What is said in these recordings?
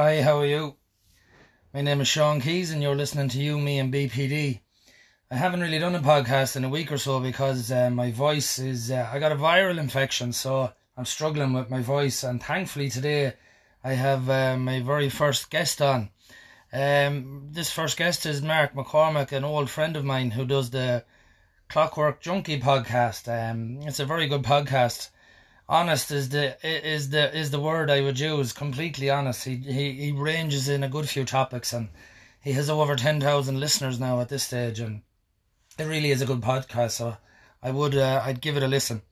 Hi, how are you? My name is Sean Keys, and you're listening to You, Me, and BPD. I haven't really done a podcast in a week or so because uh, my voice is. Uh, I got a viral infection, so I'm struggling with my voice. And thankfully, today I have uh, my very first guest on. Um, this first guest is Mark McCormack, an old friend of mine who does the Clockwork Junkie podcast. Um, it's a very good podcast honest is the is the is the word I would use. Completely honest. He he he ranges in a good few topics, and he has over ten thousand listeners now at this stage, and it really is a good podcast. So I would uh, I'd give it a listen.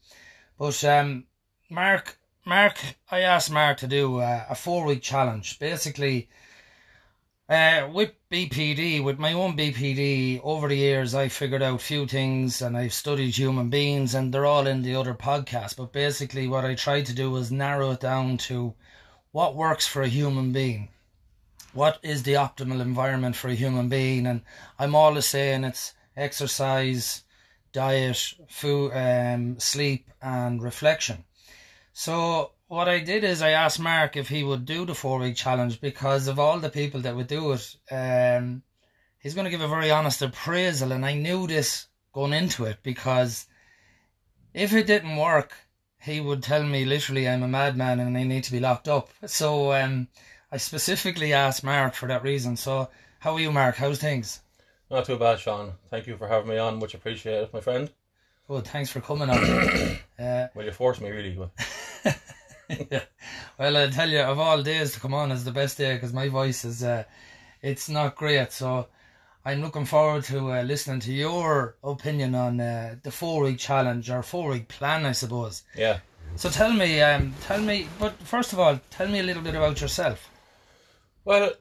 But um, Mark Mark, I asked Mark to do uh, a four week challenge. Basically, uh, with BPD, with my own BPD, over the years I figured out few things and I've studied human beings and they're all in the other podcast. But basically, what I tried to do was narrow it down to what works for a human being. What is the optimal environment for a human being? And I'm always saying it's exercise, diet, food, um, sleep, and reflection. So what I did is I asked Mark if he would do the four week challenge because of all the people that would do it. Um, he's going to give a very honest appraisal, and I knew this going into it because if it didn't work, he would tell me literally I'm a madman and I need to be locked up. So um, I specifically asked Mark for that reason. So how are you, Mark? How's things? Not too bad, Sean. Thank you for having me on. Much appreciated, my friend. Well, thanks for coming on. uh, well, you forced me, really. yeah. Well, I tell you, of all days to come on is the best day because my voice is, uh, it's not great. So I'm looking forward to uh, listening to your opinion on uh, the four week challenge or four week plan, I suppose. Yeah. So tell me, um, tell me, but first of all, tell me a little bit about yourself. Well,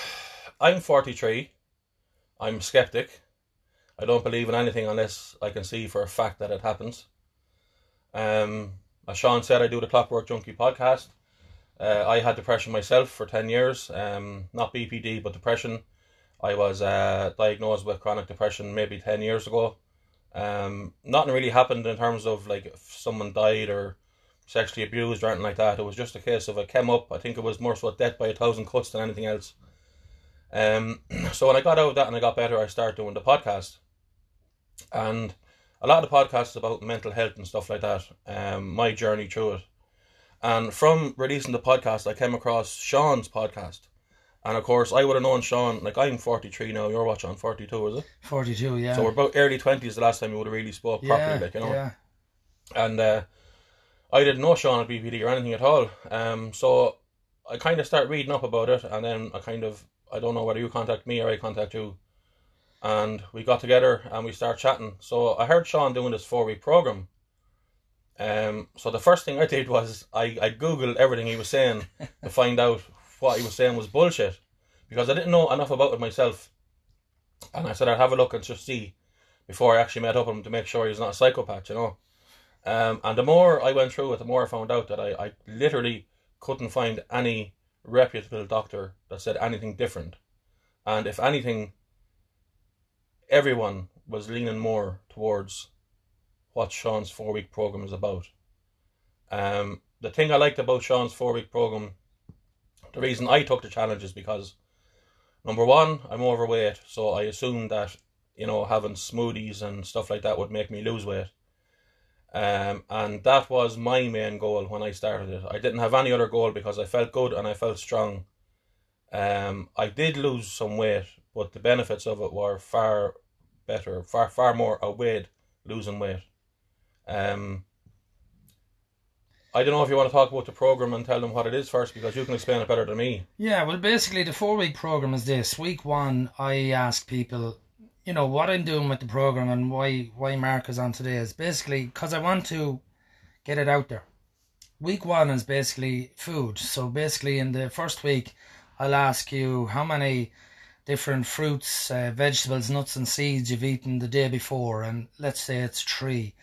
I'm 43. I'm skeptic. I don't believe in anything unless I can see for a fact that it happens. Um, as Sean said, I do the Clockwork Junkie podcast. Uh, I had depression myself for 10 years, um, not BPD, but depression. I was uh, diagnosed with chronic depression maybe 10 years ago. Um, nothing really happened in terms of like if someone died or sexually abused or anything like that. It was just a case of it came up. I think it was more so a death by a thousand cuts than anything else. Um, so when I got out of that and I got better, I started doing the podcast. And a lot of the podcasts about mental health and stuff like that. Um, my journey through it, and from releasing the podcast, I came across Sean's podcast, and of course, I would have known Sean. Like I'm 43 now. You're watching 42, is it? 42, yeah. So we're about early 20s. The last time you would have really spoke yeah, properly, like you know. Yeah. And uh, I didn't know Sean at BPD or anything at all. Um, so I kind of start reading up about it, and then I kind of I don't know whether you contact me or I contact you and we got together and we started chatting. So I heard Sean doing this four week program. Um, so the first thing I did was I, I googled everything he was saying to find out what he was saying was bullshit because I didn't know enough about it myself. And I said I'd have a look and just see before I actually met up with him to make sure he's not a psychopath, you know. Um, and the more I went through it, the more I found out that I, I literally couldn't find any reputable doctor that said anything different. And if anything, everyone was leaning more towards what Sean's four week program is about. Um, the thing I liked about Sean's four week program, the reason I took the challenge is because number one, I'm overweight, so I assumed that you know having smoothies and stuff like that would make me lose weight. Um, and that was my main goal when I started it. I didn't have any other goal because I felt good and I felt strong. Um, I did lose some weight, but the benefits of it were far better, far far more outweighed losing weight. Um, I don't know if you want to talk about the program and tell them what it is first because you can explain it better than me. Yeah, well, basically, the four week program is this. Week one, I ask people, you know, what I'm doing with the program and why why Mark is on today is basically because I want to get it out there. Week one is basically food. So basically, in the first week, I'll ask you how many different fruits, uh, vegetables, nuts, and seeds you've eaten the day before, and let's say it's three.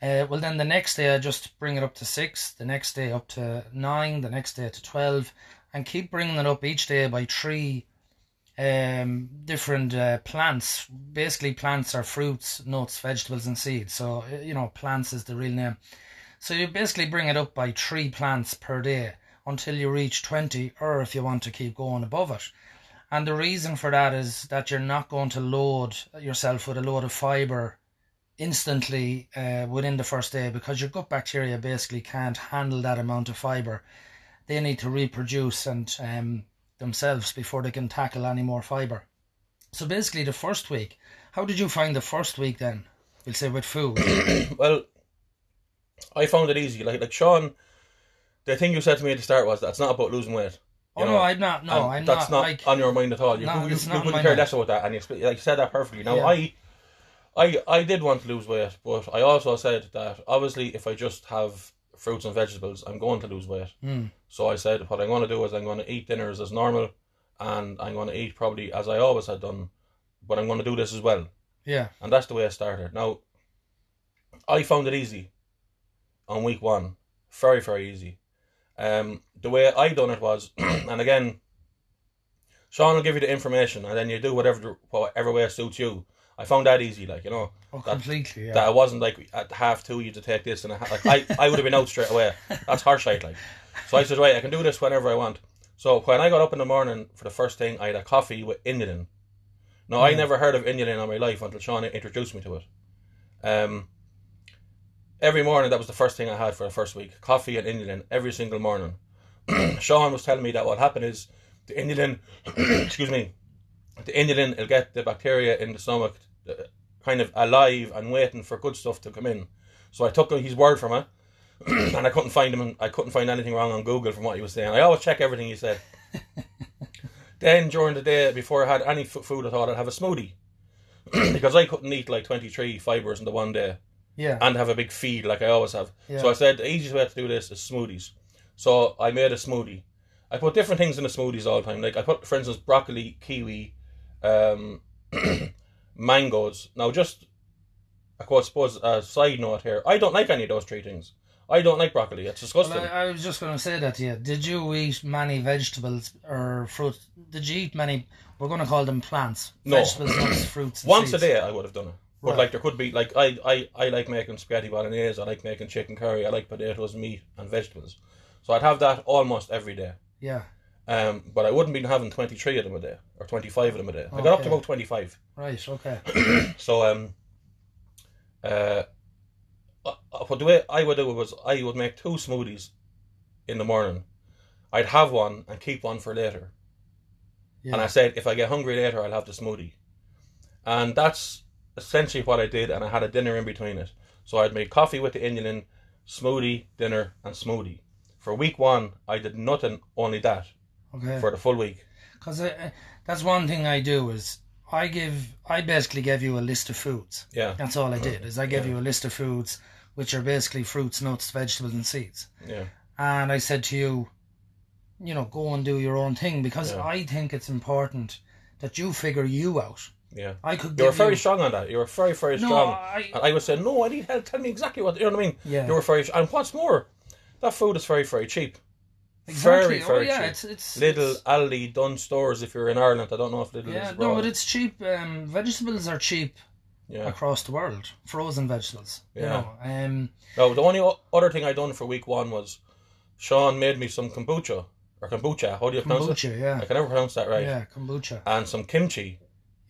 Uh, well, then the next day I just bring it up to six, the next day up to nine, the next day to 12, and keep bringing it up each day by three um, different uh, plants. Basically, plants are fruits, nuts, vegetables, and seeds. So, uh, you know, plants is the real name. So you basically bring it up by three plants per day until you reach 20 or if you want to keep going above it. And the reason for that is that you're not going to load yourself with a load of fibre instantly uh, within the first day because your gut bacteria basically can't handle that amount of fibre. They need to reproduce and um, themselves before they can tackle any more fibre. So basically, the first week, how did you find the first week then? We'll say with food. Well, I found it easy. Like like Sean, the thing you said to me at the start was that's not about losing weight. Oh you no, I'm not. No, and I'm that's not, not, like. on your mind at all. You, No, you, you couldn't care mind. less about that, and you, sp- like you said that perfectly. Now Yeah. I, I, I did want to lose weight, but I also said that obviously if I just have fruits and vegetables, I'm going to lose weight. Mm, So I said what I'm going to do is I'm going to eat dinners as normal, and I'm going to eat probably as I always had done, but I'm going to do this as well. yeah. And that's the way I started. Now, I found it easy on week one. Very, very easy. Um, the way I done it was, and again, Sean will give you the information, and then you do whatever whatever way suits you. I found that easy, like you know, Oh, That- completely. Yeah. that it wasn't like at half two you to take this, and like I, I would have been out straight away. That's harsh, like. So I said, right, I can do this whenever I want. So when I got up in the morning for the first thing, I had a coffee with inulin. Now I never heard of inulin in my life until Sean introduced me to it. Um, every morning that was the first thing I had for the first week: coffee and inulin every single morning. Sean was telling me that what happened is the inulin, excuse me, the inulin will get the bacteria in the stomach uh, kind of alive and waiting for good stuff to come in. So I took his word from it, and I couldn't find him. I couldn't find anything wrong on Google from what he was saying. I always check everything he said. then during the day, before I had any food at all, I'd have a smoothie because I couldn't eat like twenty three fibers in the one day yeah. and have a big feed like I always have. Yeah. So I said the easiest way to do this is smoothies. So I made a smoothie. I put different things in the smoothies all the time. Like I put, for instance, broccoli, kiwi, um, mangoes. Now, just I quote, suppose a side note here. I don't like any of those three things. I don't like broccoli. It's disgusting. Well, I, I was just going to say that to you. Did you eat many vegetables or fruit? Did you eat many? We're going to call them plants. No. Vegetables, nuts, fruits. Once a day, I would have done it. But Right. like there could be like I, I I like making spaghetti bolognese. I like making chicken curry. I like potatoes, meat, and vegetables. So I'd have that almost every day. Yeah. Um, but I wouldn't be having 23 of them a day or 25 of them a day. I got up to about 25. Right. Okay. So, um, uh, what the way I would do it was I would make two smoothies in the morning. I'd have one and keep one for later. Yeah. And I said, if I get hungry later, I'll have the smoothie. And that's essentially what I did. And I had a dinner in between it. So I'd make coffee with the inulin, smoothie, dinner, and smoothie. For week one, I did nothing, only that, okay. for the full week. Because that's one thing I do is I give I basically gave you a list of foods. Yeah, That's all I uh-huh. did is I gave Yeah. you a list of foods which are basically fruits, nuts, vegetables, and seeds. yeah. And I said to you, you know, go and do your own thing because Yeah. I think it's important that you figure you out. Yeah. I could You were very you, strong on that. You were very, very no, strong. I, And I would say, no, I need help. Tell me exactly what, you know what I mean? Yeah. You were very, and what's more, that food is very, very cheap. exactly. Very, oh, very yeah, cheap. it's it's Lidl it's- Aldi, Dunnes stores if you're in Ireland. I don't know if Lidl yeah, is no, but it's cheap. Um, vegetables are cheap Yeah. across the world. Frozen vegetables, you Yeah. know. Um, No, the only other thing I done for week one was Sean made me some kombucha. Or kombucha. How do you pronounce it? kombucha, yeah, I can never pronounce that right. yeah, kombucha, And some kimchi.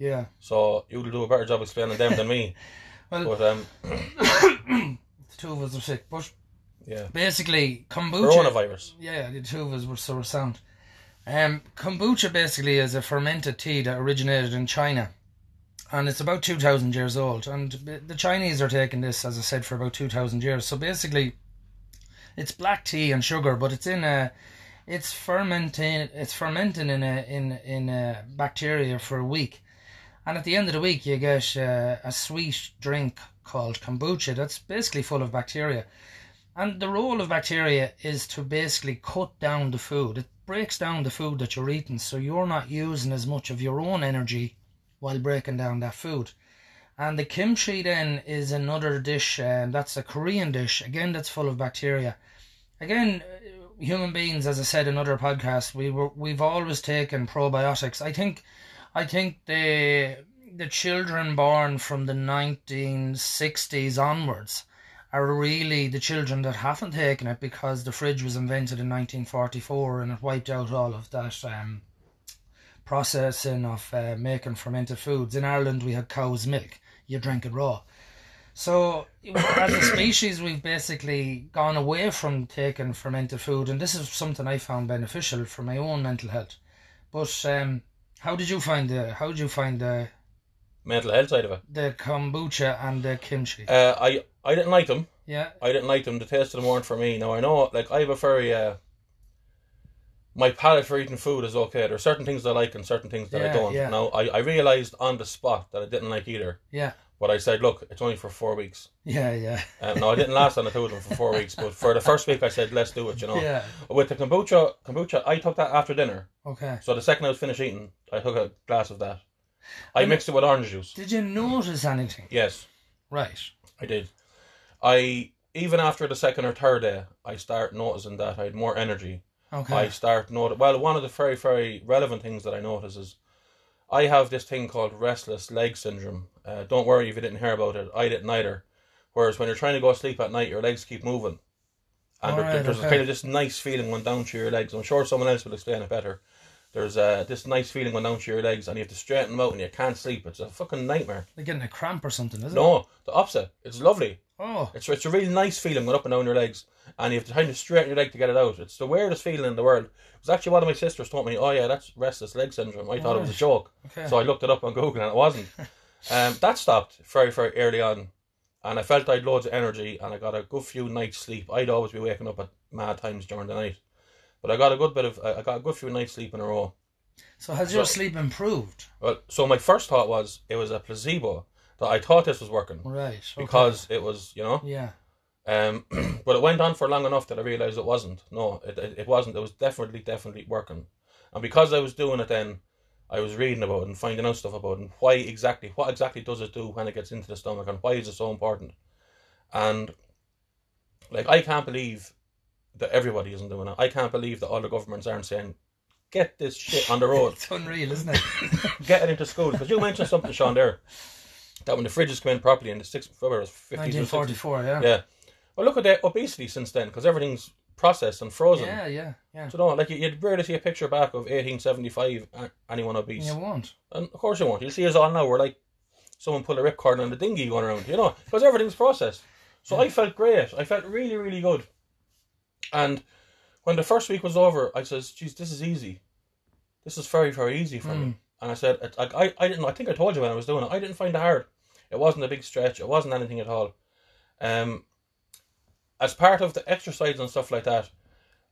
Yeah. So you'll do a better job explaining them than me. Well, But um, the two of us are sick, but yeah. basically kombucha. Coronavirus. Yeah, the two of us were so sound. Um, kombucha basically is a fermented tea that originated in China, and it's about two thousand years old. And the the Chinese are taking this, as I said, for about two thousand years. So basically, it's black tea and sugar, but it's in a, it's fermenting, it's fermenting in a in in a bacteria for a week, and at the end of the week you get uh, a sweet drink called kombucha that's basically full of bacteria. And the role of bacteria is to basically cut down the food. It breaks down the food that you're eating, so you're not using as much of your own energy while breaking down that food. And the kimchi then is another dish, and that's a Korean dish. Again, that's full of bacteria. Again, uh, human beings, as I said in other podcasts, we were we've always taken probiotics. I think, I think the the children born from the 1960s onwards are really the children that haven't taken it because the fridge was invented in 1944 and it wiped out all of that um, processing of uh, making fermented foods. In Ireland, we had cow's milk. You drank it raw. So, as a species, we've basically gone away from taking fermented food, and this is something I found beneficial for my own mental health. But um, how did you find the? How did you find the Mental health side of it. the kombucha and the kimchi? Uh, I I didn't like them. yeah, I didn't like them. The taste of them weren't for me. Now I know, like I have a very uh, my palate for eating food is okay. There are certain things I like and certain things that I don't. yeah. Now I, I realized on the spot that I didn't like either. yeah, But I said, look, it's only for four weeks. yeah, yeah, Um, no, I didn't last on the two of them for four weeks. But for the first week, I said, let's do it. You know, yeah. with the kombucha, kombucha, I took that after dinner. Okay. So the second I was finished eating, I took a glass of that. I And- mixed it with orange juice. Did you notice anything? Yes, Right. I did. I even after the second or third day, I start noticing that I had more energy. Okay. I start notice. Well, one of the very very relevant things that I notice is I have this thing called restless leg syndrome. Uh, don't worry if you didn't hear about it. I didn't either. Whereas when you're trying to go to sleep at night, your legs keep moving, and there- Alright, there's okay. kind of this nice feeling going down through your legs. I'm sure someone else will explain it better. There's uh, this nice feeling going down through your legs, and you have to straighten them out, and you can't sleep. It's a fucking nightmare. Like getting a cramp or something, is it? No, the opposite. It's lovely. Oh, It's it's a really nice feeling going up and down your legs, and you have to kind of straighten your leg to get it out. It's the weirdest feeling in the world. It was actually one of my sisters told me, "Oh yeah, that's restless leg syndrome." I thought it was a joke, okay. so I looked it up on Google, and it wasn't. um, that stopped very very early on, and I felt I had loads of energy, and I got a good few nights sleep. I'd always be waking up at mad times during the night, but I got a good bit of I got a good few nights sleep in a row. so has your sleep improved? Well, so my first thought was it was a placebo that I thought this was working Right. Okay. because it was you know. Yeah. Um, but it went on for long enough that I realised it wasn't. No, it, it, it wasn't. It was definitely, definitely working. And because I was doing it then, I was reading about it and finding out stuff about it and why exactly, what exactly does it do when it gets into the stomach and why is it so important? And, like, I can't believe that everybody isn't doing it. I can't believe that all the governments aren't saying, get this shit on the road It's unreal, isn't it? get it into schools. Because you mentioned something, Sean, there, that when the fridges come in properly in the six, whatever it was, 50s or 60s, 1944. Yeah. yeah. Well, look at the obesity since then, because everything's processed and frozen. Yeah. Yeah. Yeah. So no, like you- you'd rarely see a picture back of 1875 a- uh, anyone obese, You won't. and of course you won't. You'll see us all now. We're like someone pulled a ripcord on the dinghy going around, you know, because everything's processed. So I felt great. I felt really, really good. And when the first week was over, I says, "Geez, this is easy. This is very, very easy for me." And I said, I, I, I didn't. I think I told you when I was doing it. I didn't find it hard. It wasn't a big stretch. It wasn't anything at all. Um, as part of the exercise and stuff like that,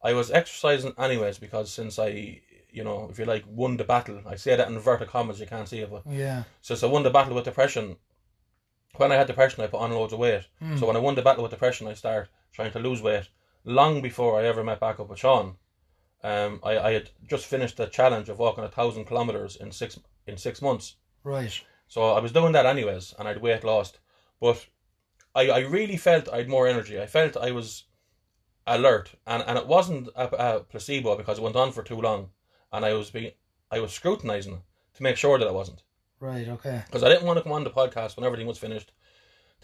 I was exercising anyways because since I, you know, if you like, won the battle. I say that in inverted commas. You can't see it, but Yeah. since I won the battle with depression, when I had depression, I put on loads of weight. So when I won the battle with depression, I started trying to lose weight. Long before I ever met back up with Sean, um, I, I had just finished the challenge of walking a thousand kilometers in six in six months. Right. So I was doing that anyways, and I'd weight lost. But I, I really felt I had more energy. I felt I was alert, and, and it wasn't a, a placebo because it went on for too long, and I was being I was scrutinizing to make sure that it wasn't Right. Okay. because I didn't want to come on the podcast when everything was finished,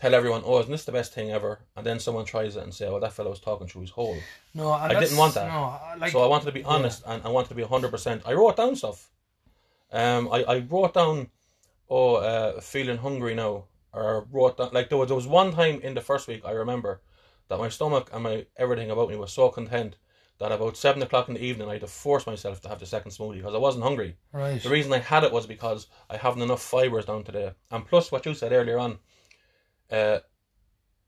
tell everyone, "Oh, isn't this the best thing ever?" And then someone tries it and say, "Well, that fellow was talking through his hole." No, I didn't want that. No, like so I wanted to be honest and I wanted to be hundred percent. I wrote down stuff. Um, I, I wrote down, oh, uh, feeling hungry now, or wrote down like there was there was one time in the first week I remember that my stomach and my everything about me was so content that about seven o'clock in the evening I had to force myself to have the second smoothie because I wasn't hungry. right. The reason I had it was because I haven't enough fibers down today, and plus what you said earlier on, uh,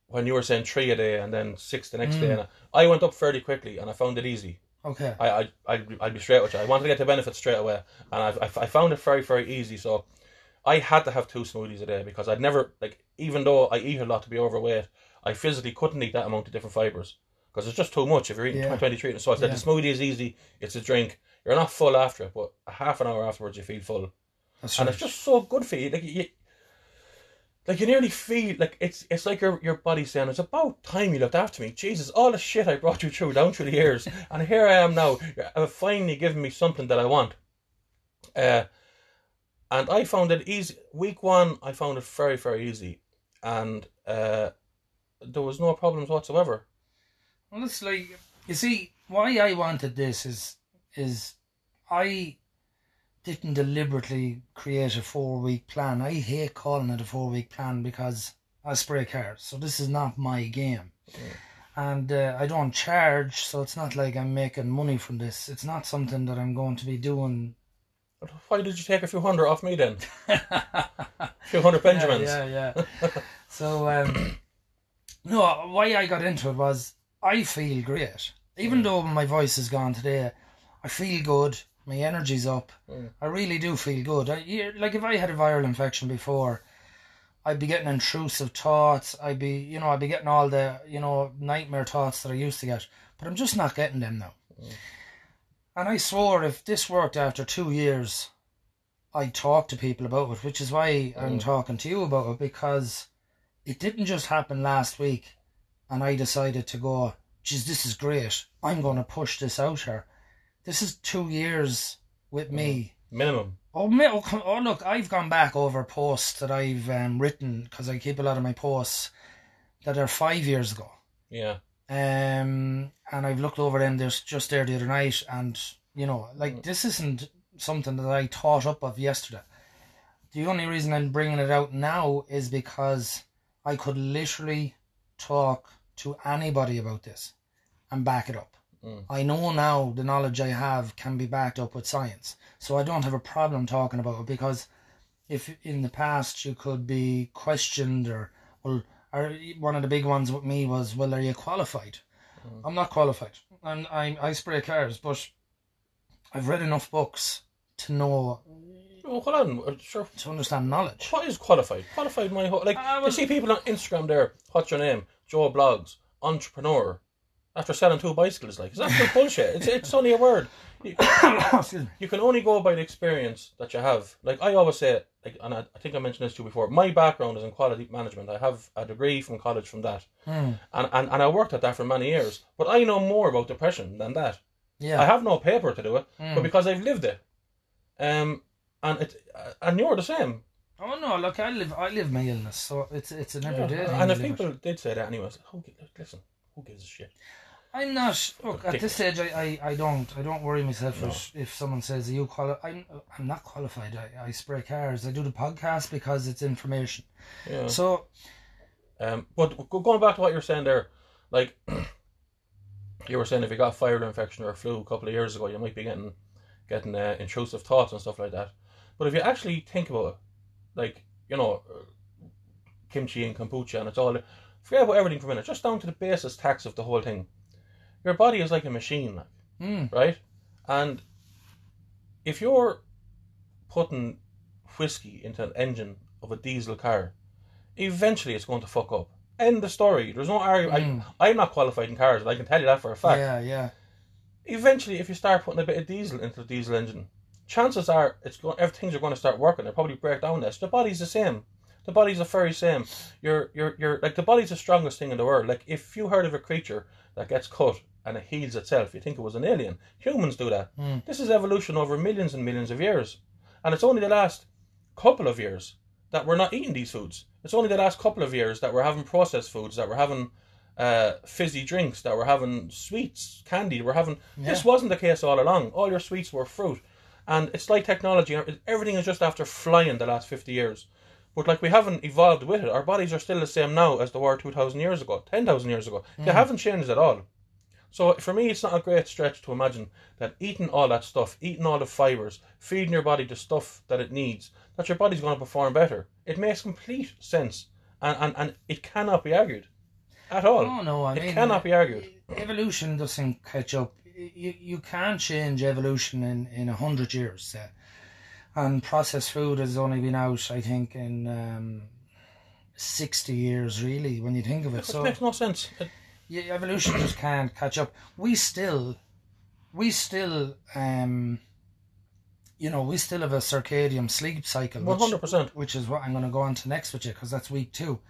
when you were saying three a day and then six the next day, and I went up fairly quickly and I found it easy. Okay. I I I'd, I'd be straight with you. I wanted to get the benefits straight away, and I, I I found it very very easy. So I had to have two smoothies a day because I'd never like even though I eat a lot to be overweight, I physically couldn't eat that amount of different fibers because it's just too much if you're eating Yeah. 20 treatments. So I said Yeah. the smoothie is easy. It's a drink. You're not full after it, but a half an hour afterwards you feel full, That's and right. it's just so good for you. Like you. Like you nearly feel like it's it's like your your body saying it's about time you looked after me. Jesus, all the shit I brought you through down through the years, and here I am now. You're finally giving me something that I want. Uh, and I found it easy. Week one, I found it very very easy, and uh, there was no problems whatsoever. Well, it's like you see why I wanted this is is I didn't deliberately create a four week plan. I hate calling it a four week plan because I spray cars, so this is not my game. And uh, I don't charge, so it's not like I'm making money from this. It's not something that I'm going to be doing. But why did you take a few hundred off me then? a few hundred Benjamins. Yeah, yeah. yeah. so, um, no, why I got into it was I feel great. Even though my voice is gone today, I feel good. My energy's up. Mm. I really do feel good. I, like if I had a viral infection before, I'd be getting intrusive thoughts. I'd be, you know, I'd be getting all the, you know, nightmare thoughts that I used to get. But I'm just not getting them now. And I swore if this worked after two years, I'd talk to people about it, which is why I'm Mm. talking to you about it because it didn't just happen last week and I decided to go, geez, this is great. I'm going to push this out here. This is two years with me. Minimum. Oh, oh, come- oh, look, I've gone back over posts that I've um, written because I keep a lot of my posts that are five years ago. Yeah. Um, and I've looked over them there's just there the other night, and you know, like Mm. this isn't something that I thought up of yesterday. The only reason I'm bringing it out now is because I could literally talk to anybody about this and back it up. Mm. I know now the knowledge I have can be backed up with science, so I don't have a problem talking about it because if in the past you could be questioned or well or one of the big ones with me was well are you qualified Mm. i'm not qualified and i i spray cars but i've read enough books to know Oh, hold on. Uh, Sure. to understand knowledge What is qualified? Qualified, my whole like. Uh, you see people on Instagram there. What's your name? Joe Bloggs, entrepreneur. After selling two bicycles, like, is that just bullshit? It's it's only a word. You, you can only go by the experience that you have. Like I always say, like, and I, I think I mentioned this to you before. My background is in quality management. I have a degree from college from that, Hmm. and, and and I worked at that for many years. But I know more about depression than that. yeah I have no paper to do it, Mm. but because I've lived it, um, and it, and you're the same. oh no look i live i live my illness so it's it's an everyday thing and if people did say that anyway, I was like, who, listen, who gives a shit? I'm not. Look, at this stage, I, I, I don't I don't worry myself No. if, if someone says you quali- I'm I'm not qualified. I, I spray cars. I do the podcast because it's information. Yeah. So Um, but going back to what you were saying there, like you were saying, if you got a viral infection or a flu a couple of years ago, you might be getting getting uh, intrusive thoughts and stuff like that. But if you actually think about it, like you know, uh, kimchi and kombucha, and it's all forget about everything for a minute, just down to the basis tax of the whole thing. Your body is like a machine, like. mm, right? And if you're putting whiskey into an engine of a diesel car, eventually it's going to fuck up. End the story. There's no argument. Mm. I'm not qualified in cars, and I can tell you that for a fact. yeah, yeah, Eventually, if you start putting a bit of diesel into the diesel engine, chances are it's going. Everything's are going to start working. They'll probably break down less. The body's the same. The body's the very same. You're, you're, you're like the body's the strongest thing in the world. Like if you heard of a creature that gets cut and it heals itself, you think it was an alien. Humans do that. Mm. This is evolution over millions and millions of years, and it's only the last couple of years that we're not eating these foods. It's only the last couple of years that we're having processed foods, that we're having uh, fizzy drinks, that we're having sweets, candy. We're having. This wasn't the case all along. All your sweets were fruit, and it's like technology. Everything is just after flying the last fifty years. But like we haven't evolved with it. Our bodies are still the same now as they were two thousand years ago, ten thousand years ago. They haven't changed at all. So for me, it's not a great stretch to imagine that eating all that stuff, eating all the fibers, feeding your body the stuff that it needs, that your body's going to perform better. It makes complete sense, and and, and it cannot be argued at all. Oh no, I it mean cannot be argued. Evolution doesn't catch up. You you can't change evolution in in a hundred years. Uh, and processed food has only been out, I think, in um, sixty years. Really, when you think of it, It so makes no sense. It- evolution just can't catch up. We still, we still, um, you know, we still have a circadian sleep cycle, which, hundred percent. which is what I'm going to go on to next with you because that's week two.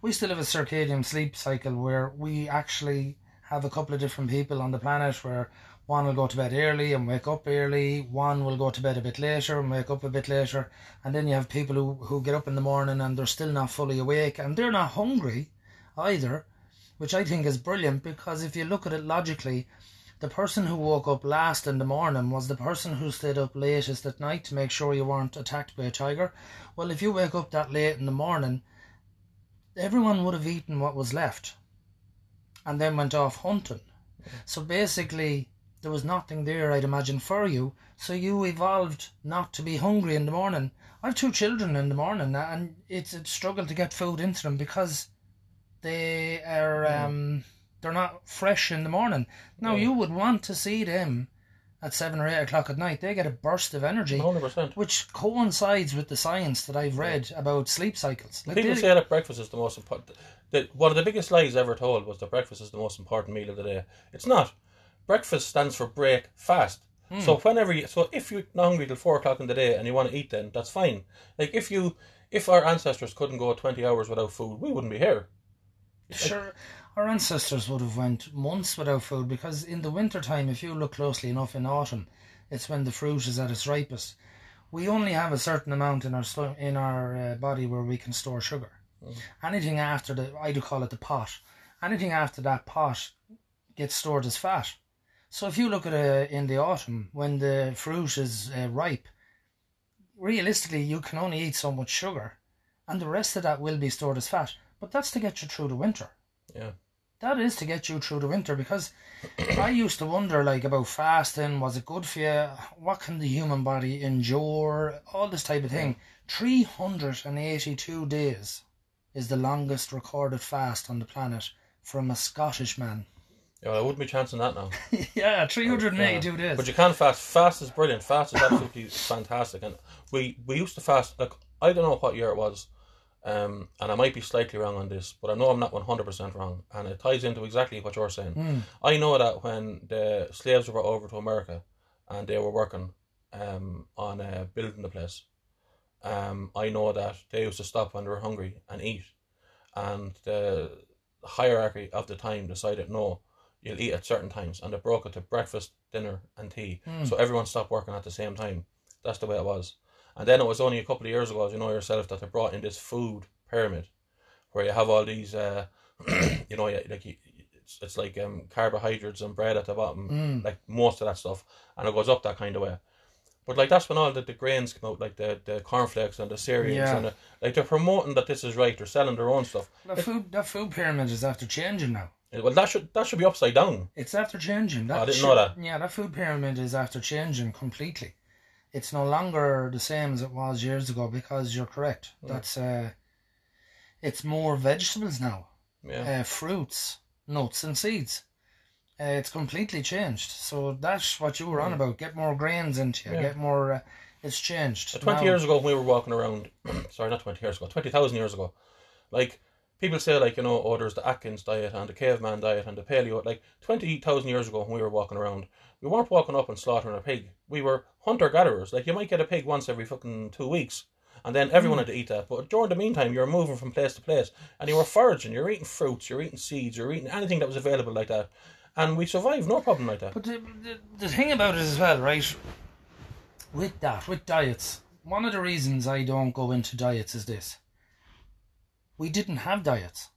We still have a circadian sleep cycle where we actually have a couple of different people on the planet where one will go to bed early and wake up early, one will go to bed a bit later and wake up a bit later, and then you have people who, who get up in the morning and they're still not fully awake and they're not hungry. either, which I think is brilliant because if you look at it logically, the person who woke up last in the morning was the person who stayed up latest at night to make sure you weren't attacked by a tiger. Well, if you wake up that late in the morning, everyone would have eaten what was left and then went off hunting. So basically, there was nothing there, I'd imagine, for you. So you evolved not to be hungry in the morning. I've two children in the morning, and it's a struggle to get food into them because they are um, they're not fresh in the morning. Now you would want to see them at seven or eight o'clock at night. They get a burst of energy, Hundred percent. which coincides with the science that I've read about sleep cycles. Like People they- say that breakfast is the most important. The, one of the biggest lies ever told was that breakfast is the most important meal of the day. It's not. Breakfast stands for break fast. Hmm. So whenever you, so if you're not hungry till four o'clock in the day and you want to eat, then that's fine. Like if you, if our ancestors couldn't go twenty hours without food, we wouldn't be here. Sure, our ancestors would have went months without food because in the winter time, if you look closely enough in autumn, it's when the fruit is at its ripest. We only have a certain amount in our in our uh, body where we can store sugar. Anything after the, I do call it the pot. Anything after that pot gets stored as fat. So if you look at it in the autumn when the fruit is uh, ripe, realistically you can only eat so much sugar, and the rest of that will be stored as fat. But that's to get you through the winter. Yeah. That is to get you through the winter because I used to wonder like about fasting, was it good for you? What can the human body endure? All this type of thing. Three hundred and eighty two days is the longest recorded fast on the planet from a Scottish man. Yeah, well, I wouldn't be chancing that now. yeah, three hundred and eighty two days. But you can fast. Fast is brilliant. Fast is absolutely fantastic. And we we used to fast. Like I don't know what year it was, um, and I might be slightly wrong on this, but I know I'm not one hundred percent wrong, and it ties into exactly what you're saying. Mm. I know that when the slaves were over to America, and they were working, um, on uh, building the place, um, I know that they used to stop when they were hungry and eat, and the hierarchy of the time decided no, you'll eat at certain times, and they broke it to breakfast, dinner, and tea. So everyone stopped working at the same time. That's the way it was. And then it was only a couple of years ago, as you know yourself, that they brought in this food pyramid, where you have all these, uh, you know, like you, it's, it's like um, carbohydrates and bread at the bottom, Mm. like most of that stuff, and it goes up that kind of way. But like that's when all the, the grains come out, like the, the cornflakes and the cereals, Yeah. and the, like they're promoting that this is right. They're selling their own stuff. That food that food pyramid is after changing now. Well, that should that should be upside down. It's after changing. That I didn't should- know that. Yeah, that food pyramid is after changing completely. It's no longer the same as it was years ago because you're correct. That's uh, it's more vegetables now, Yeah. uh, fruits, nuts, and seeds. Uh, it's completely changed. So that's what you were on about. Get more grains into you. Yeah. Get more. Uh, it's changed. Twenty Now- years ago, when we were walking around, sorry, not twenty years ago, twenty thousand years ago, like people say, like you know, oh, there's the Atkins diet and the caveman diet and the paleo. Like twenty thousand years ago, when we were walking around, we weren't walking up and slaughtering a pig. We were hunter gatherers. Like you might get a pig once every fucking two weeks, and then everyone hmm. had to eat that. But during the meantime, you were moving from place to place, and you were foraging. You're eating fruits. You're eating seeds. You're eating anything that was available like that, and we survived, no problem like that. But the, the, the thing about it as well, right? With that, with diets, one of the reasons I don't go into diets is this. We didn't have diets.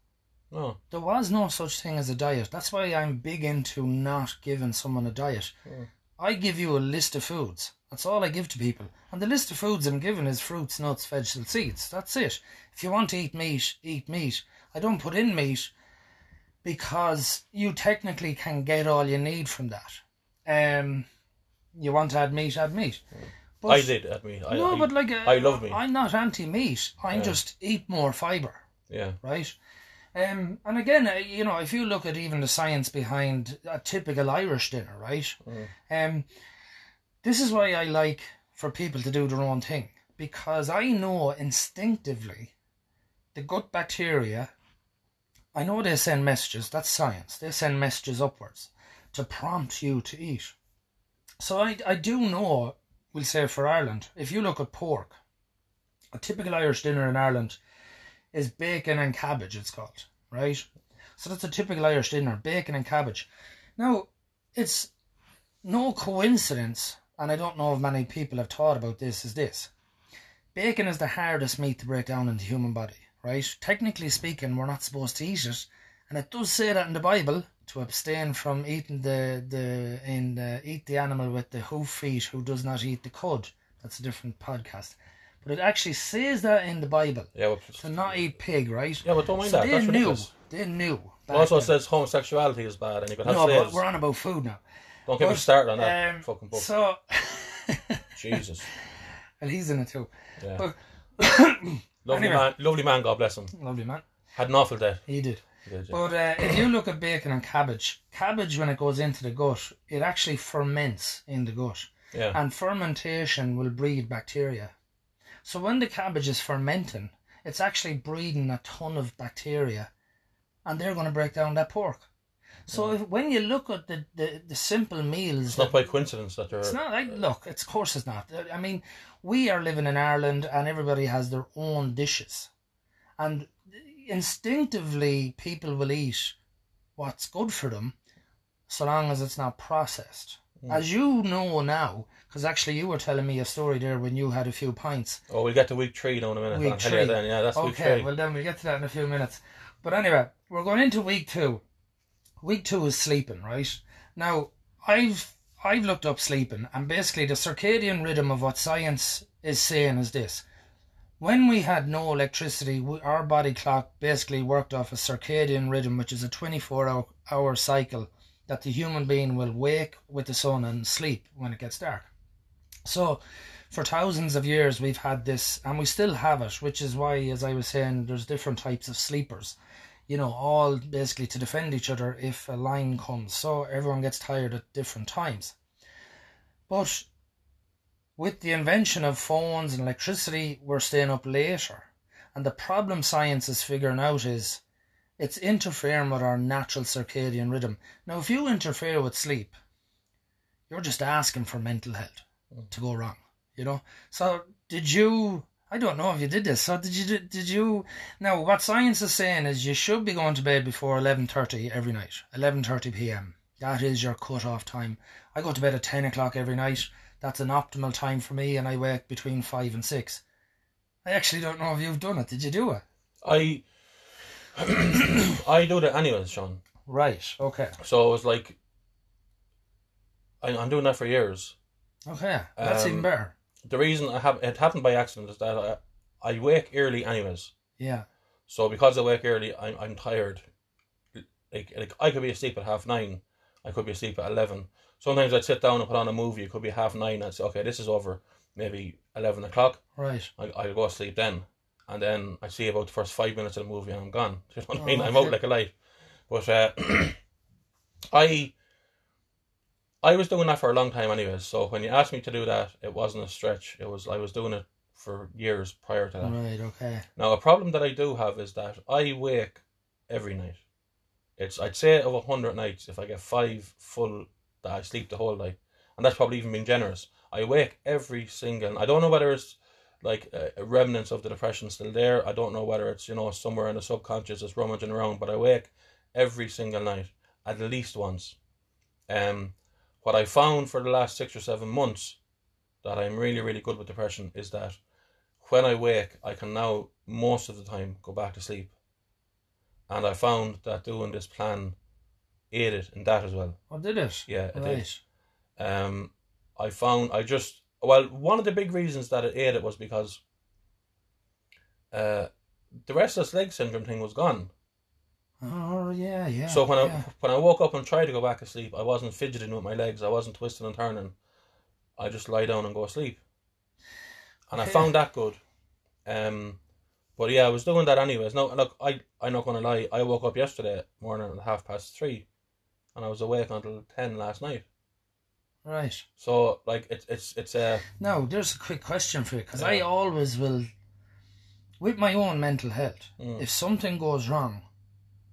No, There was no such thing as a diet. That's why I'm big into not giving someone a diet. I give you a list of foods. That's all I give to people. And the list of foods I'm giving is fruits, nuts, vegetables, seeds. That's it. If you want to eat meat, eat meat. I don't put in meat because you technically can get all you need from that. Um, you want to add meat, add meat. But, I did add meat. I, No, I, but like uh, I love meat. I'm not anti-meat. I Yeah. just eat more fibre yeah, right? Um, and again, uh, you know, if you look at even the science behind a typical Irish dinner, right? Um, this is why I like for people to do their own thing because I know instinctively the gut bacteria. I know they send messages. That's science. They send messages upwards to prompt you to eat. So I, I do know. We'll say for Ireland, if you look at pork, a typical Irish dinner in Ireland is bacon and cabbage, it's called, right? So that's a typical Irish dinner, bacon and cabbage. Now, it's no coincidence, and I don't know if many people have thought about this, is this. Bacon is the hardest meat to break down in the human body, right? Technically speaking, we're not supposed to eat it, and it does say that in the Bible to abstain from eating the the in the, eat the animal with the hoof feet who does not eat the cud. That's a different podcast, but it actually says that in the Bible Yeah, well, to not eat pig, right? yeah, but don't mind so that. they That's knew. ridiculous. They knew. Also then. says homosexuality is bad, and you could have no, but we're on about food now. Don't get me But, started on that um, fucking book. So, Jesus. And he's in it too. Yeah. But Lovely Anyway. man, lovely man. God bless him. lovely man, Had an awful day. he did. He did, yeah. But uh, if you look at bacon and cabbage, cabbage when it goes into the gut, it actually ferments in the gut, Yeah. and fermentation will breed bacteria. So when the cabbage is fermenting, it's actually breeding a ton of bacteria, and they're going to break down that pork. So if, when you look at the, the, the simple meals, It's not by coincidence that you're. it's not like uh, look. It's of course it's not. I mean, we are living in Ireland, and everybody has their own dishes, and instinctively people will eat what's good for them, so long as it's not processed. As you know now, because actually you were telling me a story there when you had a few pints. Oh, we'll get to week three now in a minute. Week I'll three. then. Yeah, that's week Okay, three. well then we'll get to that in a few minutes. But anyway, we're going into week two. Week two is sleeping, right? Now, I've I've looked up sleeping, and basically the circadian rhythm of what science is saying is this: when we had no electricity, we, our body clock basically worked off a circadian rhythm, which is a twenty-four hour, hour cycle that the human being will wake with the sun and sleep when it gets dark. So, for thousands of years, we've had this, and we still have it, which is why, as I was saying, there's different types of sleepers. You know, all basically to defend each other if a line comes. So everyone gets tired at different times. But with the invention of phones and electricity, we're staying up later. And the problem science is figuring out is it's interfering with our natural circadian rhythm. Now, if you interfere with sleep, you're just asking for mental health to go wrong. You know. So did you? I don't know if you did this. So did you? Did you? Now, what science is saying is you should be going to bed before eleven thirty every night. Eleven thirty p.m. That is your cut-off time. I go to bed at ten o'clock every night. That's an optimal time for me, and I wake between five and six. I actually don't know if you've done it. Did you do it? I I do that anyways, Sean. Right. Okay. So it was like I, I'm doing that for years. Okay. That's Um, even better. The reason I have it happened by accident is that I, I wake early anyways. Yeah. So because I wake early, I'm I'm tired. Like like I could be asleep at half nine, I could be asleep at eleven. Sometimes I'd sit down and put on a movie. It could be half nine. I'd say, okay, this is over. Maybe eleven o'clock. Right. I I'll go to sleep then, and then I see about the first five minutes of the movie and I'm gone. You know what I Oh, mean? I'm out like a light. But uh, I I was doing that for a long time anyways. So when you asked me to do that, it wasn't a stretch. It was I was doing it for years prior to that. Right. Okay. Now, a problem that I do have is that I wake every night. It's I'd say of a hundred nights, if I get five full, that I sleep the whole night, and that's probably even being generous. I wake every single. I don't know whether it's like a, a remnants of the depression still there. I don't know whether it's you know somewhere in the subconscious it's rummaging around, but I wake every single night at least once. Um, what I found for the last six or seven months that I'm really really good with depression is that when I wake, I can now most of the time go back to sleep. And I found that doing this plan aided in that as well. I did it? Yeah, it Right. did. Um, I found I just well one of the big reasons that it aided was because uh, the restless leg syndrome thing was gone. Oh yeah, yeah. so when yeah. I when I woke up and tried to go back to sleep, I wasn't fidgeting with my legs. I wasn't twisting and turning. I just lie down and go to sleep. And I found that good. Um, but yeah, I was doing that anyways. No, look, I I'm not gonna lie. I woke up yesterday morning at half past three, and I was awake until ten last night. Right. So like it's it's it's uh Now, there's a quick question for you because Yeah. I always will, with my own mental health, Mm. if something goes wrong,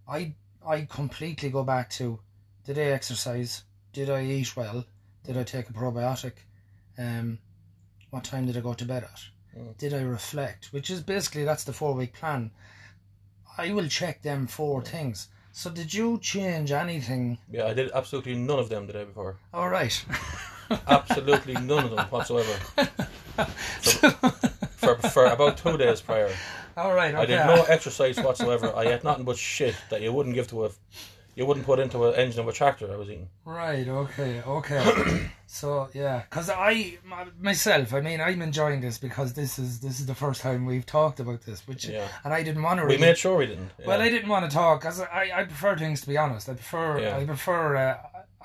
I I completely go back to, did I exercise? Did I eat well? Did I take a probiotic? Um, what time did I go to bed at? Mm. Did I reflect? Which is basically that's the four week plan. I will check them four things. So did you change anything? yeah. I did absolutely none of them the day before. All right. Absolutely none of them whatsoever. For, for for about two days prior. All right. Okay. I did no exercise whatsoever. I ate nothing but shit that you wouldn't give to a, you wouldn't put into an engine of a tractor. I was eating. Right. Okay. Okay. so yeah, because I my- myself, I mean, I'm enjoying this because this is this is the first time we've talked about this, which Yeah. and I didn't want to. We Really, made sure we didn't. Well. I didn't want to talk because I, I prefer things to be honest. I prefer Yeah. I prefer. Uh,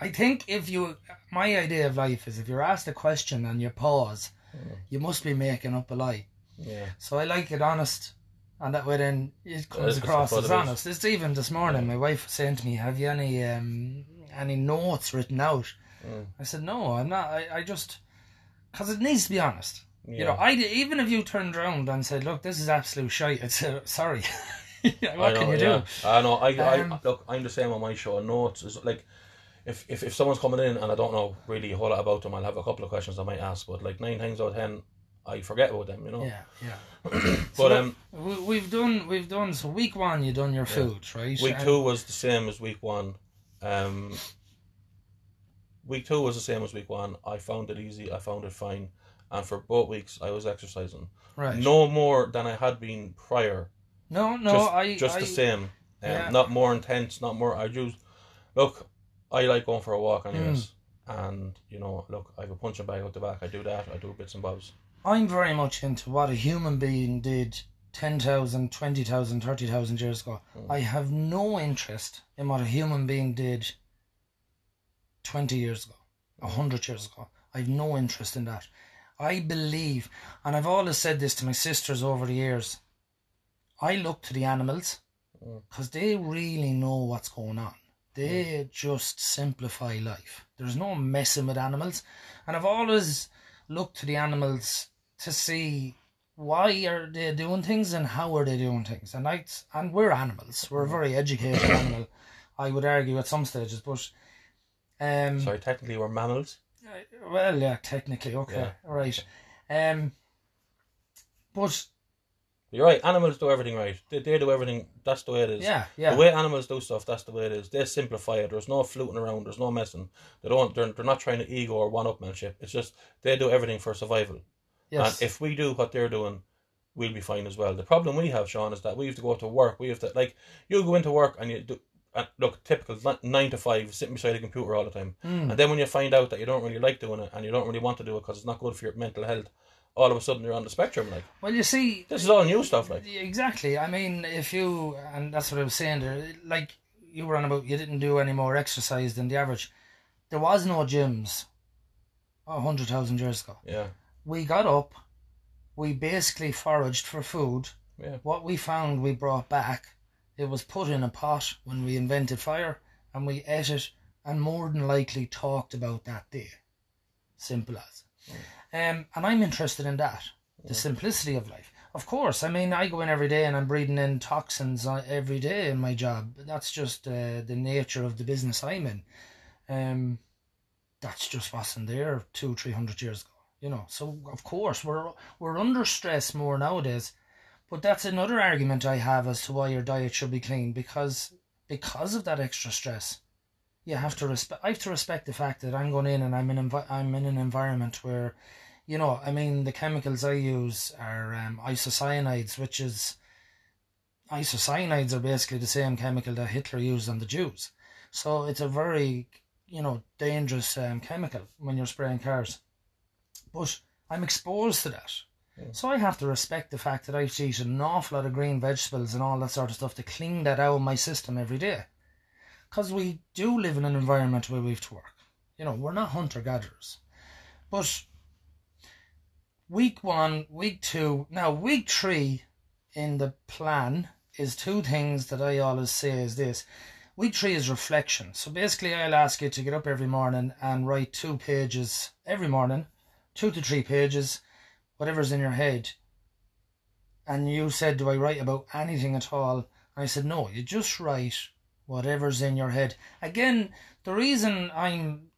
I think if you, my idea of life is if you're asked a question and you pause, Mm. you must be making up a lie. Yeah. So I like it honest, and that way then it comes across as honest. It's even this morning. My wife was saying to me, "Have you any um, any notes written out?" Mm. I said, "No, I'm not. I, I just because it needs to be honest." Yeah. You know, I even if you turned around and said, "Look, this is absolute shite," I'd say, "Sorry." what I know, can you yeah. do? I know. I, Um, I look. I'm the same on my show. Notes is like, if, if if someone's coming in and I don't know really a whole lot about them, I'll have a couple of questions I might ask. But like nine times out of ten, I forget about them. You know. Yeah, yeah. But So, um, we, we've done we've done so week one you done your food right week And- two was the same as week one. Um, week two was the same as week one. I found it easy. I found it fine. And for both weeks, I was exercising. right No more than I had been prior. no no just, I just I, the same. Um, Yeah. Not more intense, not more. I just look. I like going for a walk, anyways. Mm. And you know, look, I have a punching bag out the back. I do that. I do bits and bobs. I'm very much into what a human being did 10,000, 20,000, 30,000 years ago. Mm. I have no interest in what a human being did 20 years ago, 100 years ago. I have no interest in that. I believe, and I've always said this to my sisters over the years, I look to the animals Mm. because they really know what's going on. They Mm. just simplify life. There's no messing with animals. And I've always looked to the animals to see why are they doing things and how are they doing things. And I, and we're animals. We're a very educated animal, I would argue at some stages. But um, Sorry, technically we're mammals. well, yeah, technically, okay, Yeah. all right. Um, but You're right. Animals do everything right. They, they do everything. That's the way it is. yeah, yeah, The way animals do stuff, that's the way it is. They simplify it. There's no fluting around. There's no messing. They don't. They're, they're not trying to ego or one-upmanship. It's just they do everything for survival. Yes, And if we do what they're doing, we'll be fine as well. The problem we have, Sean, is that we have to go to work. We have to like you go into work and you do. And look, typical ni- nine to five, sitting beside a computer all the time. Mm. And then when you find out that you don't really like doing it and you don't really want to do it because it's not good for your mental health, all of a sudden you're on the spectrum. Like well, you see, this is all new stuff. Like Exactly. I mean, if you and that's what I was saying there. Like you were on about, you didn't do any more exercise than the average. There was no gyms. A hundred thousand years ago, yeah, we got up. We basically foraged for food. yeah, What we found, we brought back. It was put in a pot when we invented fire, and we ate it, and more than likely talked about that day. Simple as. Um, and I'm interested in that, the simplicity of life. Of course, I mean, I go in every day and I'm breathing in toxins uh, every day in my job. That's just uh, the nature of the business I'm in. Um, that's just wasn't there two, three hundred years ago. You know, so of course we're we're under stress more nowadays. But that's another argument I have as to why your diet should be clean because because of that extra stress. You have to respect. I have to respect the fact that I'm going in and I'm in envi- I'm in an environment where, you know, I mean the chemicals I use are um, isocyanates, which is isocyanates are basically the same chemical that Hitler used on the Jews. So it's a very you know dangerous um, chemical when you're spraying cars. But I'm exposed to that. Hmm. So I have to respect the fact that I have to eat an awful lot of green vegetables and all that sort of stuff to clean that out of my system every day. Because we do live in an environment where we have to work. You know, we're not hunter gatherers. But week one, week two, now week three in the plan is two things that I always say is this. Week three is reflection. So basically, I'll ask you to get up every morning and write two pages every morning, two to three pages whatever's in your head. And you said, Do I write about anything at all? And I said, No, you just write whatever's in your head. Again, the reason I'm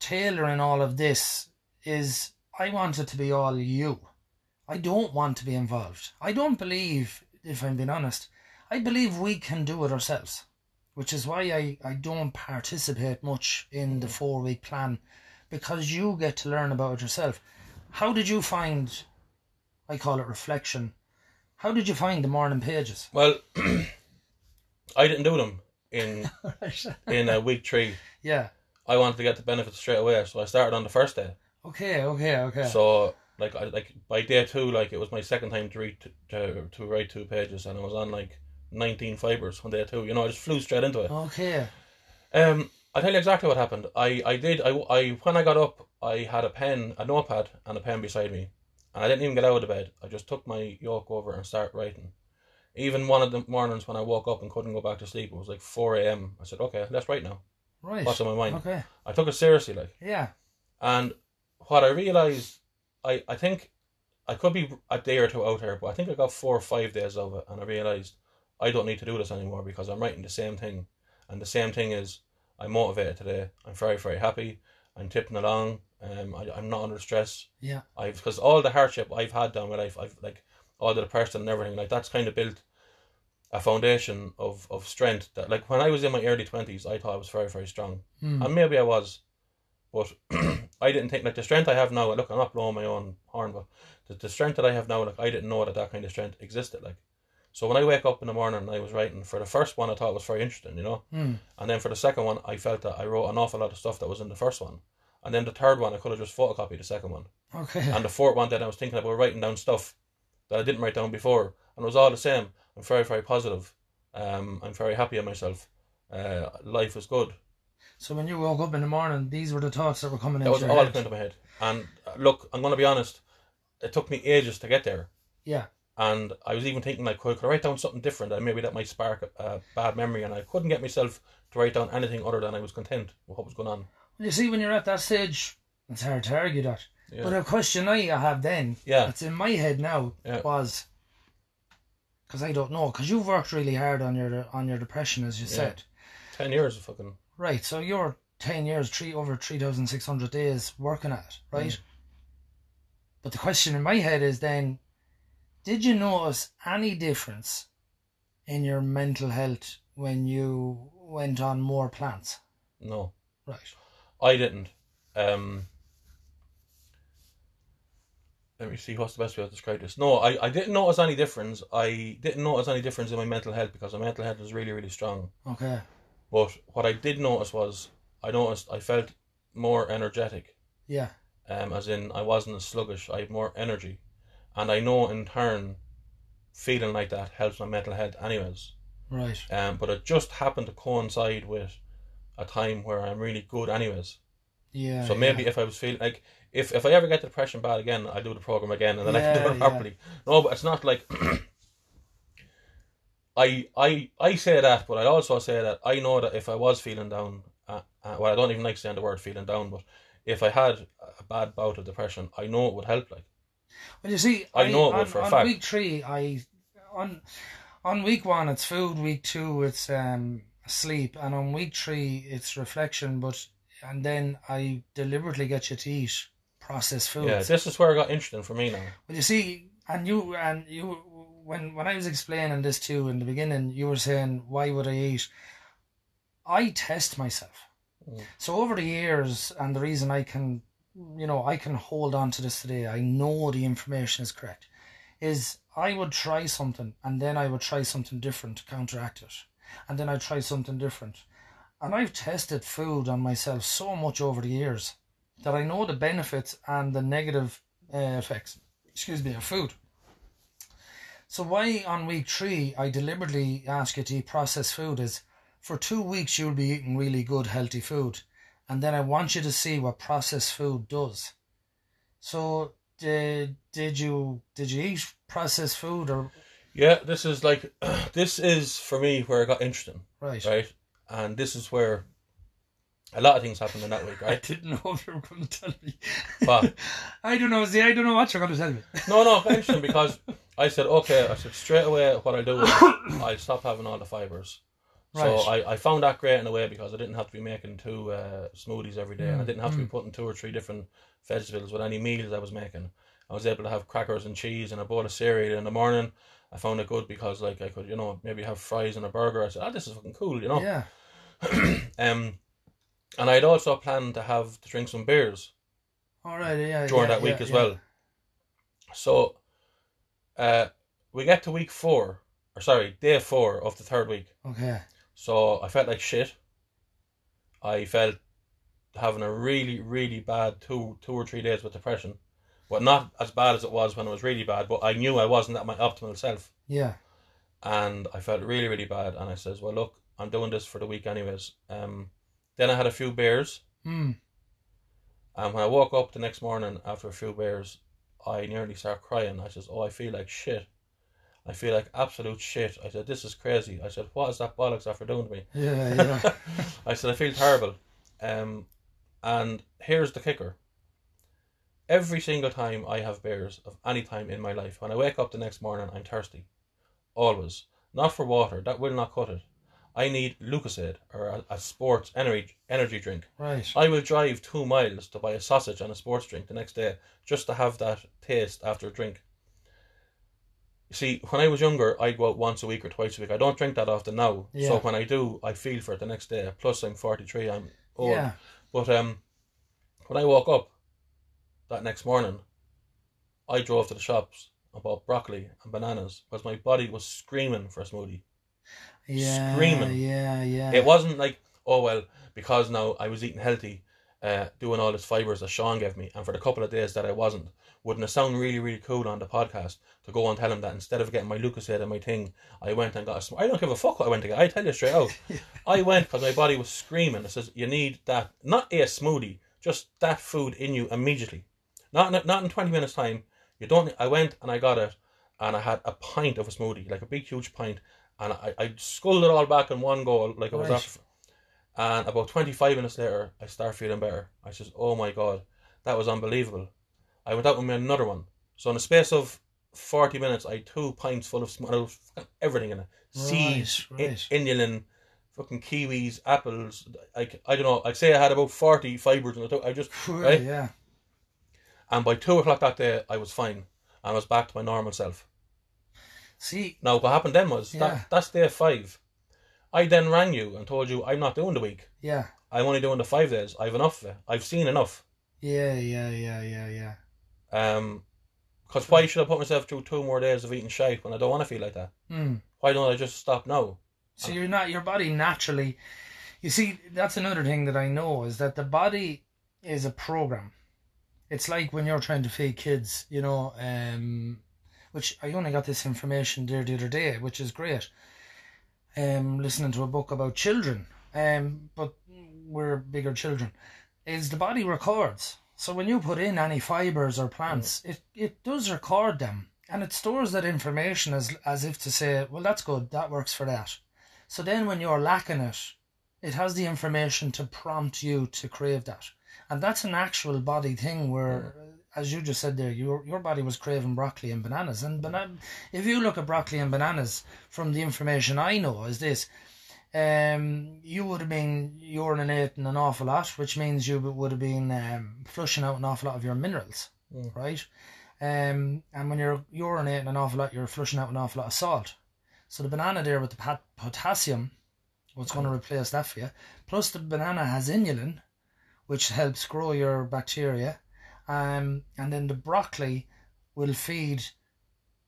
tailoring all of this is I want it to be all you. I don't want to be involved. I don't believe, if I'm being honest, I believe we can do it ourselves, which is why I, I don't participate much in the four week plan because you get to learn about yourself. How did you find, I call it reflection, How did you find the morning pages? Well, I didn't do them in in uh, week three. yeah. I wanted to get the benefits straight away, so I started on the first day. Okay. Okay. Okay. So like I like by day two, like it was my second time to read to, to write two pages, and I was on like nineteen fibers on day two. You know, I just flew straight into it. okay. Um, I'll tell you exactly what happened. I, I did I, I when I got up, I had a pen, a notepad, and a pen beside me, and I didn't even get out of the bed. I just took my yoke over and started writing. Even one of the mornings when I woke up and couldn't go back to sleep, it was like four a.m. I said, "Okay, let's write now." Right. What's on my mind? Okay. I took it seriously, like. Yeah. And what I realized, I, I think I could be a day or two out here, but I think I got four or five days of it, and I realized I don't need to do this anymore because I'm writing the same thing, and the same thing is I'm motivated today. I'm very very happy. I'm tipping along. Um, I, I'm not under stress. Yeah. I've because all the hardship I've had down my life, I've like all the depression and everything like that's kind of built a foundation of of strength that like when I was in my early twenties, I thought I was very very strong, Hmm. and maybe I was, but I didn't think like the strength I have now. Look, I'm not blowing my own horn, but the, the strength that I have now, like I didn't know that that kind of strength existed. Like, so when I wake up in the morning, and I was writing for the first one. I thought it was very interesting, you know, Hmm. and then for the second one, I felt that I wrote an awful lot of stuff that was in the first one, and then the third one, I could have just photocopied the second one, Okay. and the fourth one, then I was thinking about writing down stuff that I didn't write down before, and it was all the same. I'm very very positive. Um, I'm very happy in myself. Uh, life is good. So when you woke up in the morning, these were the thoughts that were coming That into was your all head. that came into my head. And uh, look, I'm going to be honest. It took me ages to get there, Yeah. And I was even thinking like, could, could I write down something different? And maybe that might spark a, bad memory. And I couldn't get myself to write down anything other than I was content with what was going on. You see, when you're at that stage, it's hard to argue that. Yeah. But a question I have then, Yeah. that's in my head now, Yeah. was because I don't know, because you've worked really hard on your on your depression, as you Yeah. said. Ten years of fucking Right. So you're ten years, three over three thousand six hundred days working at it, right? Mm. But the question in my head is then, did you notice any difference in your mental health when you went on more plants? no, Right. I didn't. Um, let me see what's the best way to describe this. No, I, I didn't notice any difference. I didn't notice any difference in my mental health because my mental health was really really strong. Okay. But what I did notice was I noticed I felt more energetic. Yeah. um, as in I wasn't as sluggish. I had more energy, and I know in turn, feeling like that helps my mental health, anyways. Right. Um, but it just happened to coincide with a time where I'm really good, anyways. Yeah. so maybe yeah. if I was feeling like if if I ever get depression bad again, I do the program again, and then I can do Yeah, it yeah. properly. No, but it's not like. I, I I say that, but I also say that I know that if I was feeling down, uh, uh, well, I don't even like saying the word feeling down, but if I had a bad bout of depression, I know it would help. Like, Well, you see, I know it on, for a on fact. week three, I on on week one it's food. Week two it's um sleep, and on week three it's reflection. But and then I deliberately get you to eat processed food. yeah, this is where it got interesting for me now. Well, you see, and you and you when when I was explaining this to you in the beginning, you were saying why would I eat? I test myself. Mm. So over the years, and the reason I can, you know, I can hold on to this today, I know the information is correct, is I would try something and then I would try something different to counteract it, and then I try something different, and I've tested food on myself so much over the years that I know the benefits and the negative uh, effects. Excuse me, of food. So why on week three I deliberately ask you to eat processed food is for two weeks you'll be eating really good healthy food, and then I want you to see what processed food does. So did did you did you eat processed food or Yeah, this is like this is for me where it got interesting, right? right? And this is where a lot of things happened in that week, I didn't know if you were going to tell me. But I don't know. See, I don't know what you're going to tell me. no, no, interesting because I said, okay, I said straight away what I'll do is I'll stop having all the fibers. So I, I found that great in a way because I didn't have to be making two uh, smoothies every day and I Mm, didn't have to be putting two or three different vegetables with any meals I was making. I was able to have crackers and cheese and I bought a cereal in the morning. I found it good because like I could, you know, maybe have fries and a burger. I said, oh, this is fucking cool, you know. Yeah. Um, and I'd also planned to have to drink some beers All right. Yeah. during yeah, that week yeah, as well. So, uh, we get to week four, or sorry, day four of the third week. Okay. So I felt like shit. I felt having a really, really bad two, two or three days with depression, but not as bad as it was when it was really bad. But I knew I wasn't at my optimal self, Yeah. and I felt really, really bad. And I says, "Well, look, I'm doing this for the week anyways." Um, then I had a few beers, Hmm. and when I woke up the next morning after a few beers, I nearly started crying. I says, "Oh, I feel like shit. I feel like absolute shit." I said, "This is crazy." I said, "What is that bollocks after doing to me?" Yeah. Yeah. I said, "I feel terrible." Um, and here's the kicker. Every single time I have beers of any time in my life, when I wake up the next morning, I'm thirsty. Always. Not for water. That will not cut it. I need Lucozade or a, a sports energy energy drink. right. I will drive two miles to buy a sausage and a sports drink the next day just to have that taste after a drink. See, when I was younger, I'd go out once a week or twice a week. I don't drink that often now. Yeah. So when I do, I feel for it the next day. Plus, I'm 43, I'm old. Yeah. But um, when I woke up that next morning, I drove to the shops and bought broccoli and bananas because my body was screaming for a smoothie. Yeah. Screaming. Yeah. Yeah. It wasn't like, oh well, because now I was eating healthy, uh, doing all this fibres that Sean gave me, and for the couple of days that I wasn't, wouldn't it sound really, really cool on the podcast to go and tell him that instead of getting my Lucozade and my thing, I went and got a sm- I don't give a fuck what I went to get. I tell you straight out. I went because my body was screaming. It says you need that, not a smoothie, just that food in you immediately. Not in, not in twenty minutes time. You don't. I went and I got it, and I had a pint of a smoothie, like a big huge pint, and I I sculled it all back in one go, like it was Right. And about twenty five minutes later, I start feeling better. I says, "Oh my god, that was unbelievable." I went out and made another one. So in the space of forty minutes, I had two pints full of sm- and it was everything in it: seeds, Right, i- right. inulin, fucking kiwis, apples. Like I don't know. I'd say I had about forty fibres in the it. I just right? Yeah. and by two o'clock that day, I was fine and I was back to my normal self. See. Now what happened then was Yeah. that that's day five. I then rang you and told you I'm not doing the week. Yeah. I'm only doing the five days. I've enough of it. I've seen enough. Yeah. Yeah. Yeah. Yeah. Yeah. Um, because why should I put myself through two more days of eating shite when I don't want to feel like that? Hmm. Why don't I just stop now? So you're not your body naturally. You see, that's another thing that I know is that the body is a program. It's like when you're trying to feed kids, you know, um, which I only got this information there the other day, which is great. Um, listening to a book about children, um, but we're bigger children, is the body records. So when you put in any fibers or plants, it, it does record them and it stores that information as as if to say, well, that's good, that works for that. So then when you're lacking it, it has the information to prompt you to crave that. And that's an actual body thing where, as you just said there, your your body was craving broccoli and bananas. And bana- if you look at broccoli and bananas, from the information I know, is this. Um, you would have been urinating an awful lot, which means you would have been um, flushing out an awful lot of your minerals, Mm. right? Um, and when you're urinating an awful lot, you're flushing out an awful lot of salt. So the banana there with the pot- potassium, what's going to replace that for you? Plus the banana has inulin, which helps grow your bacteria, um, and then the broccoli will feed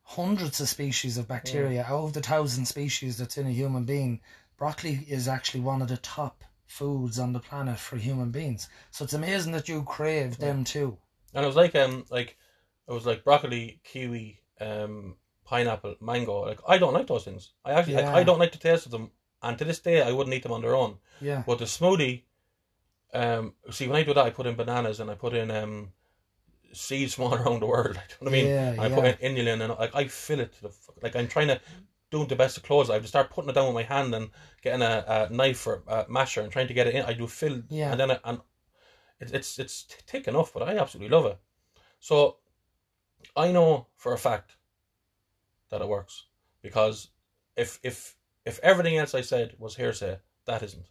hundreds of species of bacteria out of the thousand species that's in a human being. Broccoli is actually one of the top foods on the planet for human beings. So it's amazing that you crave them too. And it was like um like it was like broccoli, kiwi, um, pineapple, mango. Like I don't like those things. I actually like, I don't like the taste of them, and to this day I wouldn't eat them on their own. Yeah. But the smoothie, um, see when I do that, I put in bananas and I put in um seeds from all around the world. Like, you know what I mean? Yeah, I put yeah. in inulin and like I fill it to the fuck- like I'm trying to do the best of clothes. I have to start putting it down with my hand and getting a, a knife or a masher and trying to get it in. I do fill Yeah. and then I, and it, it's it's thick enough, but I absolutely love it. So I know for a fact that it works because if if if everything else I said was hearsay, that isn't.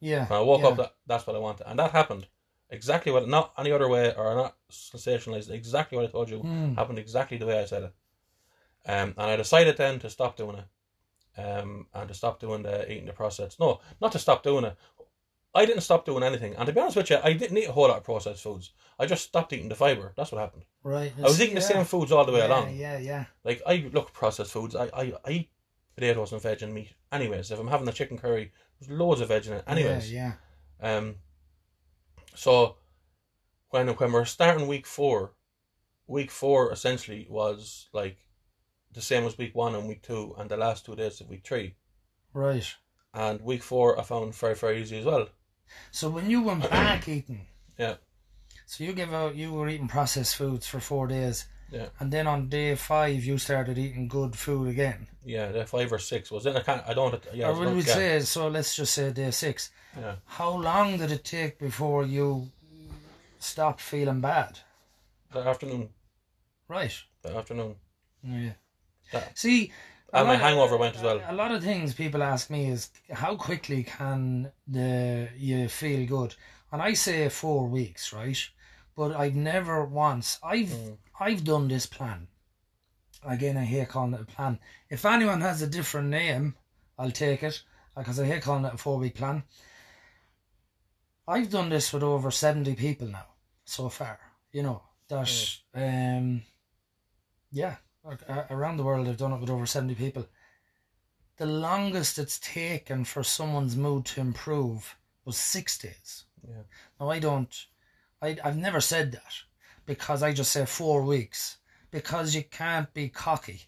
Yeah. When I woke yeah. up, that, that's what I wanted, and that happened exactly what not any other way or not sensationalized. Exactly what I told you Mm. happened exactly the way I said it. Um, and I decided then to stop doing it, um, and to stop doing the eating the processed. No, not to stop doing it. I didn't stop doing anything. And to be honest with you, I didn't eat a whole lot of processed foods. I just stopped eating the fibre. That's what happened. Right. I was eating the same foods all the way yeah, along. Yeah, yeah. Like I look processed foods. I, I, I eat potatoes and veg and meat. Anyways, if I'm having a chicken curry, there's loads of veg in it. Anyways, Yeah, um, so when when we're starting week four, week four essentially was like the same as week one and week two, and the last two days of week three. Right. And week four, I found very very easy as well. So when you went back eating, Yeah. So you give out you were eating processed foods for four days, Yeah. and then on day five you started eating good food again. Yeah, the five or six was it? I can't. I don't. Yeah, or we say so? Let's just say day six. Yeah. How long did it take before you stopped feeling bad? The afternoon. Right. The afternoon. Yeah. Yeah. See. And my hangover went as well. A lot of things people ask me is how quickly can the you feel good, and I say four weeks, right? But I've never once I've Mm. I've done this plan. Again, I hate calling it a plan. If anyone has a different name, I'll take it because I hate calling it a four week plan. I've done this with over seventy people now so far. You know that, um, yeah, around the world I've done it with over seventy people. The longest it's taken for someone's mood to improve was six days. Yeah. Now I don't, I I've never said that because I just say four weeks because you can't be cocky.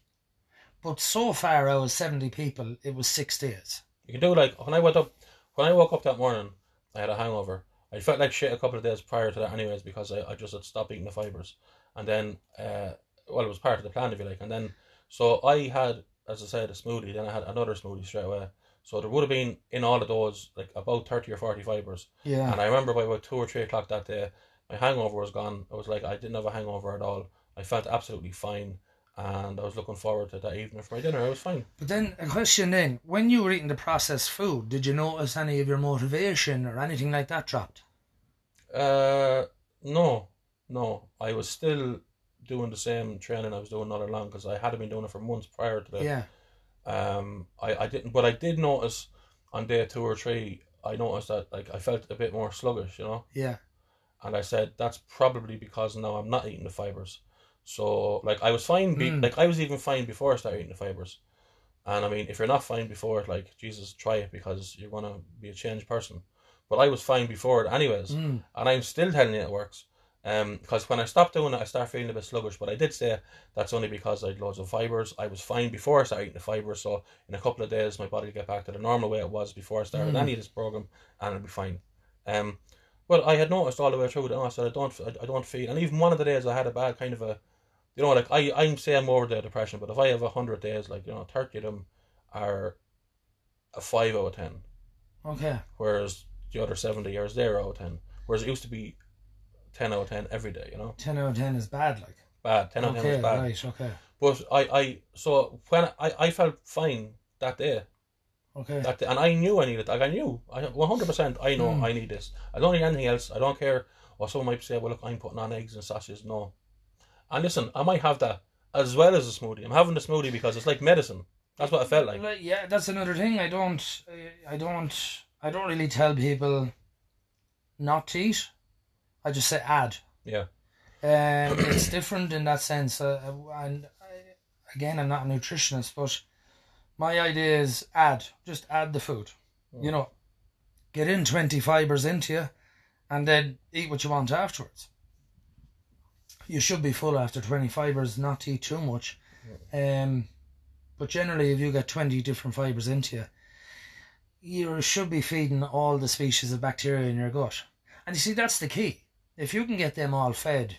But so far out of seventy people, it was six days. You can do like when I went up, when I woke up that morning, I had a hangover. I felt like shit a couple of days prior to that, anyways, because I, I just had stopped eating the fibers, and then uh, well, it was part of the plan if you like, and then so I had, as I said, a smoothie. Then I had another smoothie straight away. So there would have been in all of those like about thirty or forty fibers, Yeah. and I remember by about two or three o'clock that day, my hangover was gone. I was like I didn't have a hangover at all. I felt absolutely fine, and I was looking forward to that evening for my dinner. I was fine. But then a question then, when you were eating the processed food, did you notice any of your motivation or anything like that dropped? Uh, no, no. I was still doing the same training I was doing all along because I had been doing it for months prior to that. Yeah. Um, I, I didn't, but I did notice on day two or three, I noticed that like I felt a bit more sluggish, you know, Yeah. And I said that's probably because now I'm not eating the fibers. So like I was fine, be- Mm. like I was even fine before I started eating the fibers. And I mean, if you're not fine before it, like Jesus, try it because you're gonna be a changed person. But I was fine before it, anyways Mm. and I'm still telling you it works. Um, because when I stopped doing it, I started feeling a bit sluggish. But I did say that's only because I had loads of fibers. I was fine before I started eating the fibers, so in a couple of days, my body will get back to the normal way it was before I started Mm. any of this program, and it'll be fine. Um, but I had noticed all the way through that I said I don't, I, I don't feel, and even one of the days I had a bad kind of a, you know, like I, I'm saying more of the depression, but if I have a hundred days, like you know, thirty of them are a five out of ten Okay. whereas the other 70 are 0 out of 10. Whereas it used to be 10 out of 10 every day, you know? 10 out of 10 is bad, like. Bad. 10 out of 10 is bad. right, okay. But I, I, so when I, I felt fine that day, Okay. that and I knew I needed, like I knew, I 100% I know Mm. I need this. I don't need anything else. I don't care. Or someone might say, well, look, I'm putting on eggs and sausages. No. And listen, I might have that as well as a smoothie. I'm having the smoothie because it's like medicine. That's what I felt like. Like, yeah, that's another thing. I don't, I don't, I don't really tell people not to eat. I just say add. Yeah. Um, it's different in that sense. Uh, and I, again, I'm not a nutritionist, but my idea is add. Just add the food. You know, get in 20 fibers into you and then eat what you want afterwards. You should be full after 20 fibers, not eat too much. Um, but generally, if you get 20 different fibers into you, you should be feeding all the species of bacteria in your gut. And you see, that's the key. If you can get them all fed,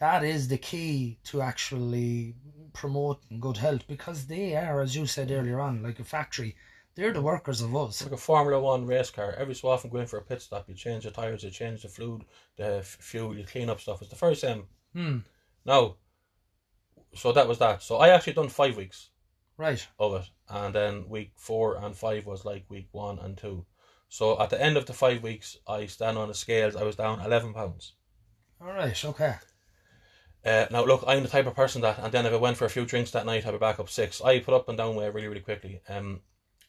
that is the key to actually promoting good health because they are, as you said earlier on, like a factory. They're the workers of us. It's like a Formula One race car. Every so often, going for a pit stop. You change the tires, you change the fluid, the f- fuel, you clean up stuff. It's the first same. Hmm. Now, so that was that. So I actually done five weeks Right. of it, and then week four and five was like week one and two. So at the end of the five weeks, I stand on the scales. I was down eleven pounds. All right. Okay. Uh, now look, I'm the type of person that, and then if I went for a few drinks that night, I'd be back up six. I put up and down weight really, really quickly. Um,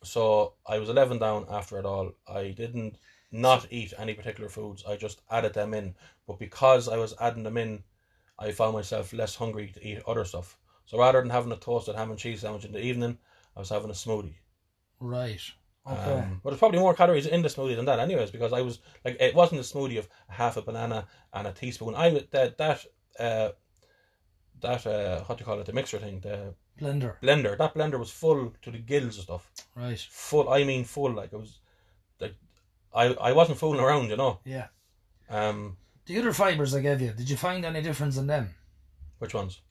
so I was eleven down after it all. I didn't. not eat any particular foods. I just added them in. But because I was adding them in, I found myself less hungry to eat other stuff. So rather than having a toasted ham and cheese sandwich in the evening, I was having a smoothie. Right. Okay. Um, but there's probably more calories in the smoothie than that, anyways, because I was like, it wasn't a smoothie of half a banana and a teaspoon. I that that uh, that uh, what do you call it, the mixer thing, the Blender. blender. That blender was full to the gills of stuff. Right. Full. I mean, full. Like it was, like I I wasn't fooling around, you know. Yeah. Um, The other fibers I gave you, did you find any difference in them? which ones?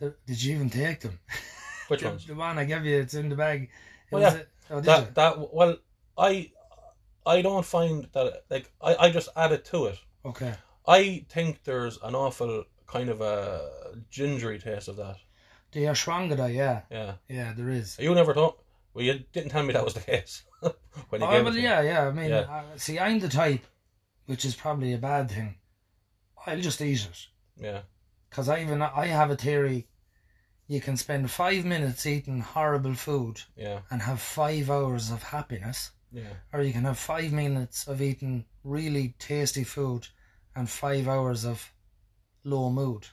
The, did you even take them? Which the, ones? the one I gave you, it's in the bag. It was yeah. a- oh, That you? that well, I I don't find that like I I just added to it. Okay. I think there's an awful kind of a gingery taste of that. The ashwagandha, yeah. Yeah. Yeah, there is. You never thought. Well, you didn't tell me that was the case when you Oh, gave well, it. me. yeah, yeah. I mean, Yeah. uh, see, I'm the type, which is probably a bad thing. I'll just eat it. Yeah. Because I even I have a theory. You can spend five minutes eating horrible food Yeah. and have five hours of happiness, Yeah. or you can have five minutes of eating really tasty food and five hours of low mood.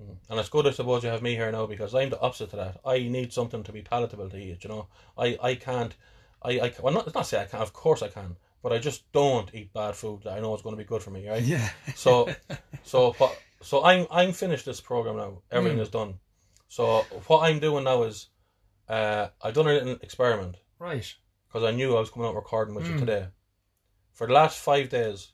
Mm. And it's good, I suppose, you have me here now because I'm the opposite to that. I need something to be palatable to eat. You know, I I can't. I I well, not not say I can't. Of course I can, but I just don't eat bad food that I know is going to be good for me. Right. Yeah. So, so what? So I'm I'm finished this program now. Everything Mm. is done. So what I'm doing now is, uh, I've done an experiment Right. because I knew I was coming out recording with you Mm. today. For the last five days,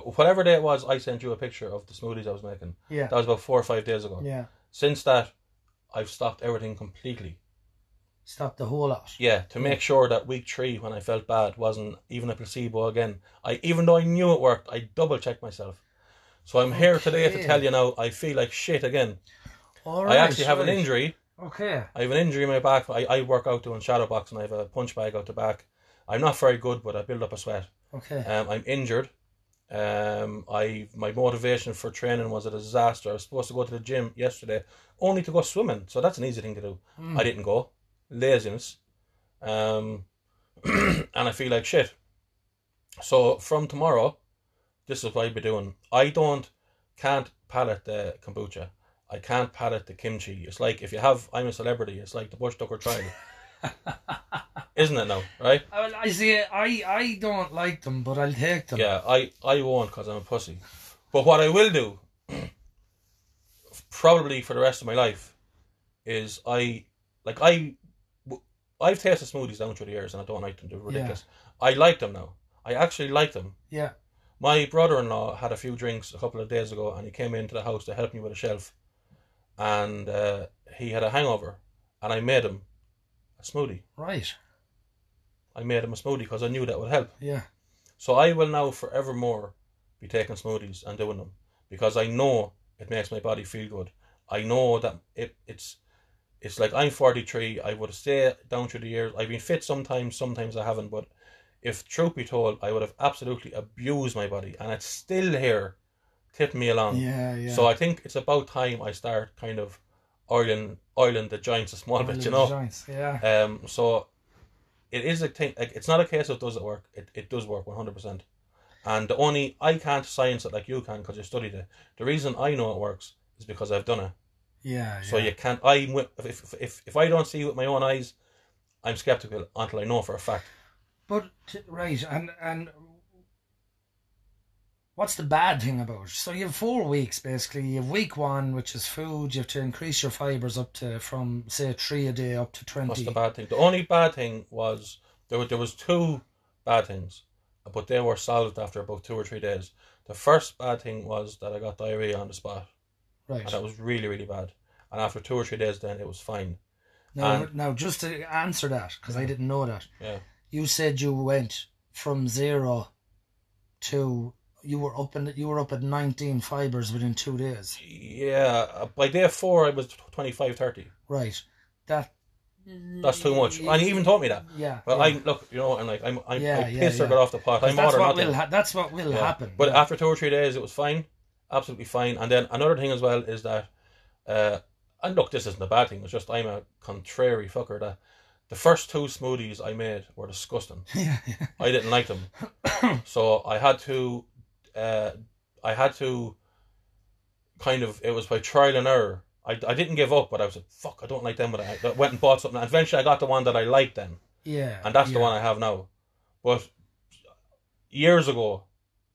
whatever day it was, I sent you a picture of the smoothies I was making. Yeah. That was about four or five days ago. Yeah. Since that, I've stopped everything completely. Stopped the whole lot. Yeah, to make sure that week three, when I felt bad, wasn't even a placebo again. I even though I knew it worked, I double checked myself. So I'm here today to Okay. tell you now. I feel like shit again. All I actually have an right. injury. Okay. I have an injury in my back. I, I work out doing shadow boxing. I have a punch bag out the back. I'm not very good, but I build up a sweat. Okay. Um, I'm injured. Um, I my motivation for training was a disaster. I was supposed to go to the gym yesterday, only to go swimming. So that's an easy thing to do. Mm. I didn't go. Laziness. Um, and I feel like shit. So from tomorrow, this is what I'll be doing. I don't can't palate the kombucha. I can't palate the kimchi. It's like if you have I'm a celebrity. It's like the bushtucker trial, isn't it? Now, right? Well, I see. I I don't like them, but I'll take them. Yeah, I, I won't because I'm a pussy. But what I will do, probably for the rest of my life, is I like I I've tasted smoothies down through the years and I don't like them. They're ridiculous. I like them now. I actually like them. Yeah. My brother-in-law had a few drinks a couple of days ago, and he came into the house to help me with a shelf, and uh, he had a hangover, and I made him a smoothie. Right. I made him a smoothie because I knew that would help. Yeah. So I will now forevermore be taking smoothies and doing them because I know it makes my body feel good. I know that it, it's it's like I'm 43. I would stay down through the years. I've been fit sometimes, sometimes I haven't. But if truth be told, I would have absolutely abused my body, and it's still here, tipping me along. Yeah. Yeah. So I think it's about time I start kind of oiling oiling the joints a small bit. You know. Joints. Yeah. Um, so it is a thing. Like it's not a case of does it work. It it does work one hundred percent. And the only I can't science it like you can because you studied it. The reason I know it works is because I've done it. Yeah. So yeah. you can't. I if if if I don't see it with my own eyes, I'm skeptical until I know for a fact. But right, and and what's the bad thing about it? So you have four weeks basically. You have week one, which is food. You have to increase your fibers up to from say three a day up to twenty. What's the bad thing? The only bad thing was there. Was, there was two bad things, but they were solved after about two or three days. The first bad thing was that I got diarrhea on the spot, Right. and that was really really bad. And after two or three days, then it was fine. Now, and- now just to answer that, because I didn't know that. Yeah. You said you went from zero to you were up in you were up at nineteen fibers within two days. Yeah, uh, by day four I was 25, 30. Right. That. That's too much. And he even told me that. Yeah. Well, yeah. I look, you know, and like I'm, like I'm Yeah, I yeah, pissed or yeah. got off the pot. I'm that's what will ha- that's what will happen. But after two or three days, it was fine, absolutely fine. And then another thing as well is that, uh, and look, this isn't a bad thing. It's just I'm a contrary fucker. That the first two smoothies I made were disgusting. yeah, yeah. I didn't like them, so I had to, uh, I had to, kind of. It was by trial and error. I, I didn't give up, but I was like, "Fuck, I don't like them." But I, I went and bought something. And eventually, I got the one that I liked then, Yeah. and that's yeah. the one I have now. But years ago,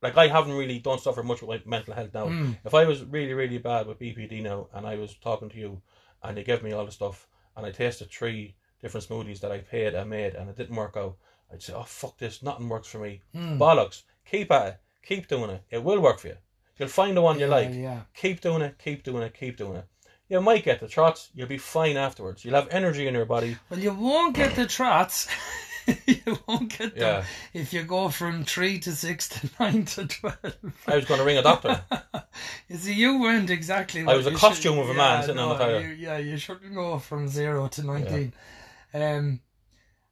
like I haven't really don't suffer much with my mental health now. Mm. If I was really really bad with BPD now, and I was talking to you, and they gave me all the stuff, and I tasted three different smoothies that I paid and made, and it didn't work out, I'd say, "Oh fuck this, nothing works for me." Mm. Bollocks. Keep at it. Keep doing it. It will work for you. You'll find the one you Yeah, like. Yeah. Keep doing it. Keep doing it. Keep doing it. You might get the trots. You'll be fine afterwards. You'll have energy in your body. Well, you won't get the trots. you won't get them Yeah. if you go from three to six to nine to twelve. I was going to ring a doctor. You see, you weren't exactly. I was a costume should- of a man yeah, sitting on the you- yeah, you shouldn't go from zero to nineteen. Um,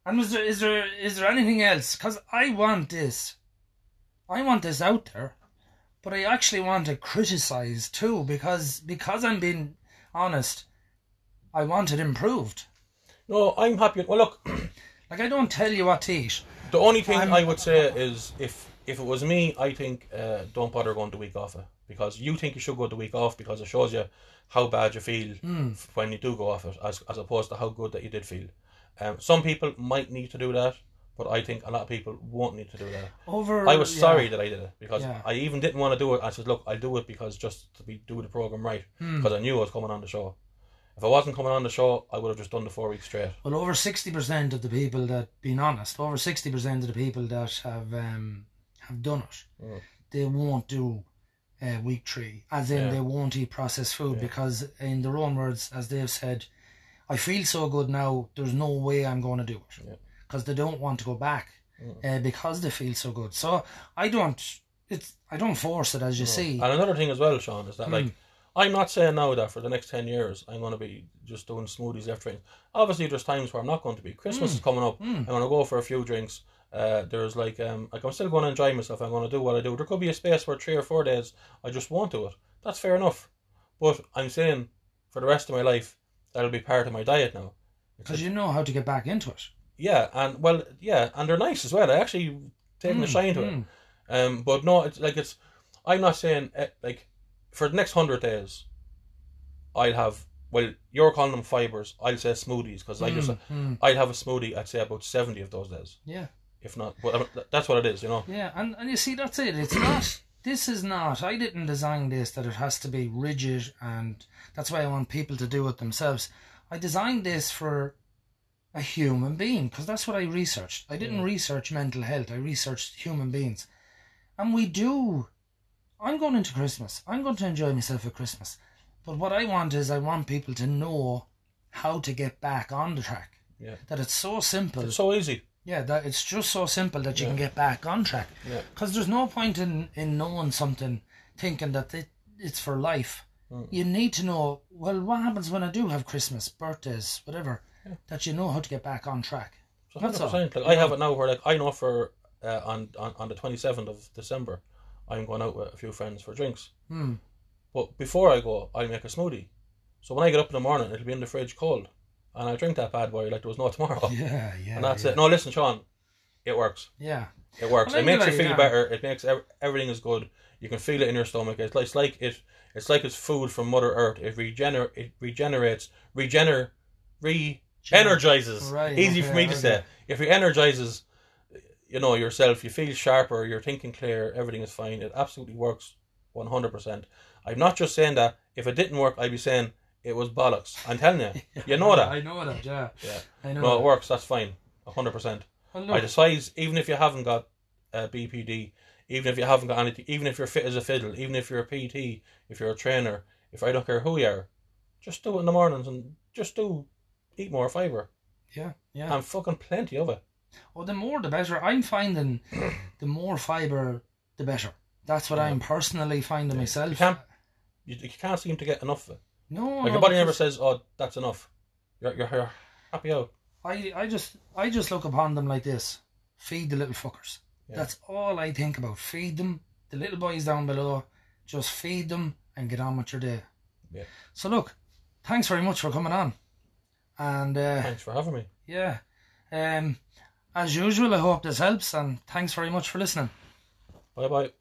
and was there is there is there anything else? Because I want this, I want this out there, but I actually want it criticised too because because I'm being honest, I want it improved. No, I'm happy. Well, look, Like I don't tell you what to eat. the only thing I'm- i would say is if if it was me, I think uh, don't bother going the week off it because you think you should go the week off because it shows you how bad you feel f- when you do go off it, as as opposed to how good that you did feel. Um, some people might need to do that, but I think a lot of people won't need to do that. Over. I was yeah. sorry that I did it because Yeah. I even didn't want to do it. I said, "Look, I'll do it because just to be do the program right Hmm. because I knew I was coming on the show. If I wasn't coming on the show, I would have just done the four weeks straight. Well, over sixty percent of the people that, being honest, over sixty percent of the people that have um, have done it, Mm. they won't do uh, week three, as in Yeah. they won't eat processed food because, in their own words, as they've said, I feel so good now. There's no way I'm going to do it. Because they don't want to go back uh, because they feel so good. So I don't. It's I don't force it, as you see. And another thing as well, Sean, is that like I'm not saying now that for the next ten years I'm going to be just doing smoothies after right. Obviously, there's times where I'm not going to be. Christmas is coming up. I'm going to go for a few drinks. Uh, there's like um like I'm still going to enjoy myself. I'm going to do what I do. There could be a space where three or four days I just won't do it. That's fair enough. But I'm saying for the rest of my life that'll be part of my diet now. Because you know how to get back into it. Yeah, and well, yeah, and they're nice as well. I actually taken a shine to it. Um, but no, it's like it's. I'm not saying eh, like for the next hundred days, I'll have. Well, you're calling them fibers. I'll say smoothies because I just I'll have a smoothie. I'd say about seventy of those days, Yeah. if not. But that's what it is, you know. Yeah, and, and you see, that's it. It's not. This is not. I didn't design this that it has to be rigid, and that's why I want people to do it themselves. I designed this for a human being because that's what I researched. I didn't research mental health. I researched human beings, and we do. I'm going into Christmas. I'm going to enjoy myself at Christmas, but what I want is I want people to know how to get back on the track. Yeah. That it's so simple. It's so easy. Yeah, that it's just so simple that you can get back on track. Yeah. Because there's no point in, in knowing something, thinking that it, it's for life. Mm. You need to know, well, what happens when I do have Christmas, birthdays, whatever, that you know how to get back on track. So That's all. 100%. Like, I have it now where like I know for uh, on, on on the twenty seventh of December, I'm going out with a few friends for drinks. Hmm. But before I go, I make a smoothie. So when I get up in the morning, it'll be in the fridge cold, and I drink that bad boy like there was no tomorrow. Yeah, yeah. and that's yeah. it. No, listen, Sean, it works. Yeah. It works. Well, it makes you feel yeah. better. It makes ev- everything is good. You can feel it in your stomach. It's like, it's like it. It's like it's food from Mother Earth. It regener. It regenerates. Regener. Re. Energizes. Right, Easy okay, for me to okay. say. If it energizes, you know yourself. You feel sharper. You're thinking clear. Everything is fine. It absolutely works. One hundred percent. I'm not just saying that. If it didn't work, I'd be saying it was bollocks. I'm telling you. You know that. I know that, yeah. Yeah. I know No, that. it works. That's fine. hundred percent. I decide, even if you haven't got uh, BPD, even if you haven't got anything, even if you're fit as a fiddle, even if you're a PT, if you're a trainer, if I don't care who you are, just do it in the mornings and just do eat more fibre yeah, yeah. and fucking plenty of it. Well, the more the better. I'm finding the more fibre, the better. That's what I'm personally finding myself. You can't, you, you can't seem to get enough of it. no, Like no, your body never says, "Oh, that's enough." You're you're, you're happy out. I, I just I just look upon them like this. Feed the little fuckers. Yeah. That's all I think about. Feed them. The little boys down below. Just feed them and get on with your day. Yeah. So look, thanks very much for coming on. And uh, Thanks for having me. yeah, Um, as usual, I hope this helps, and thanks very much for listening. Bye bye.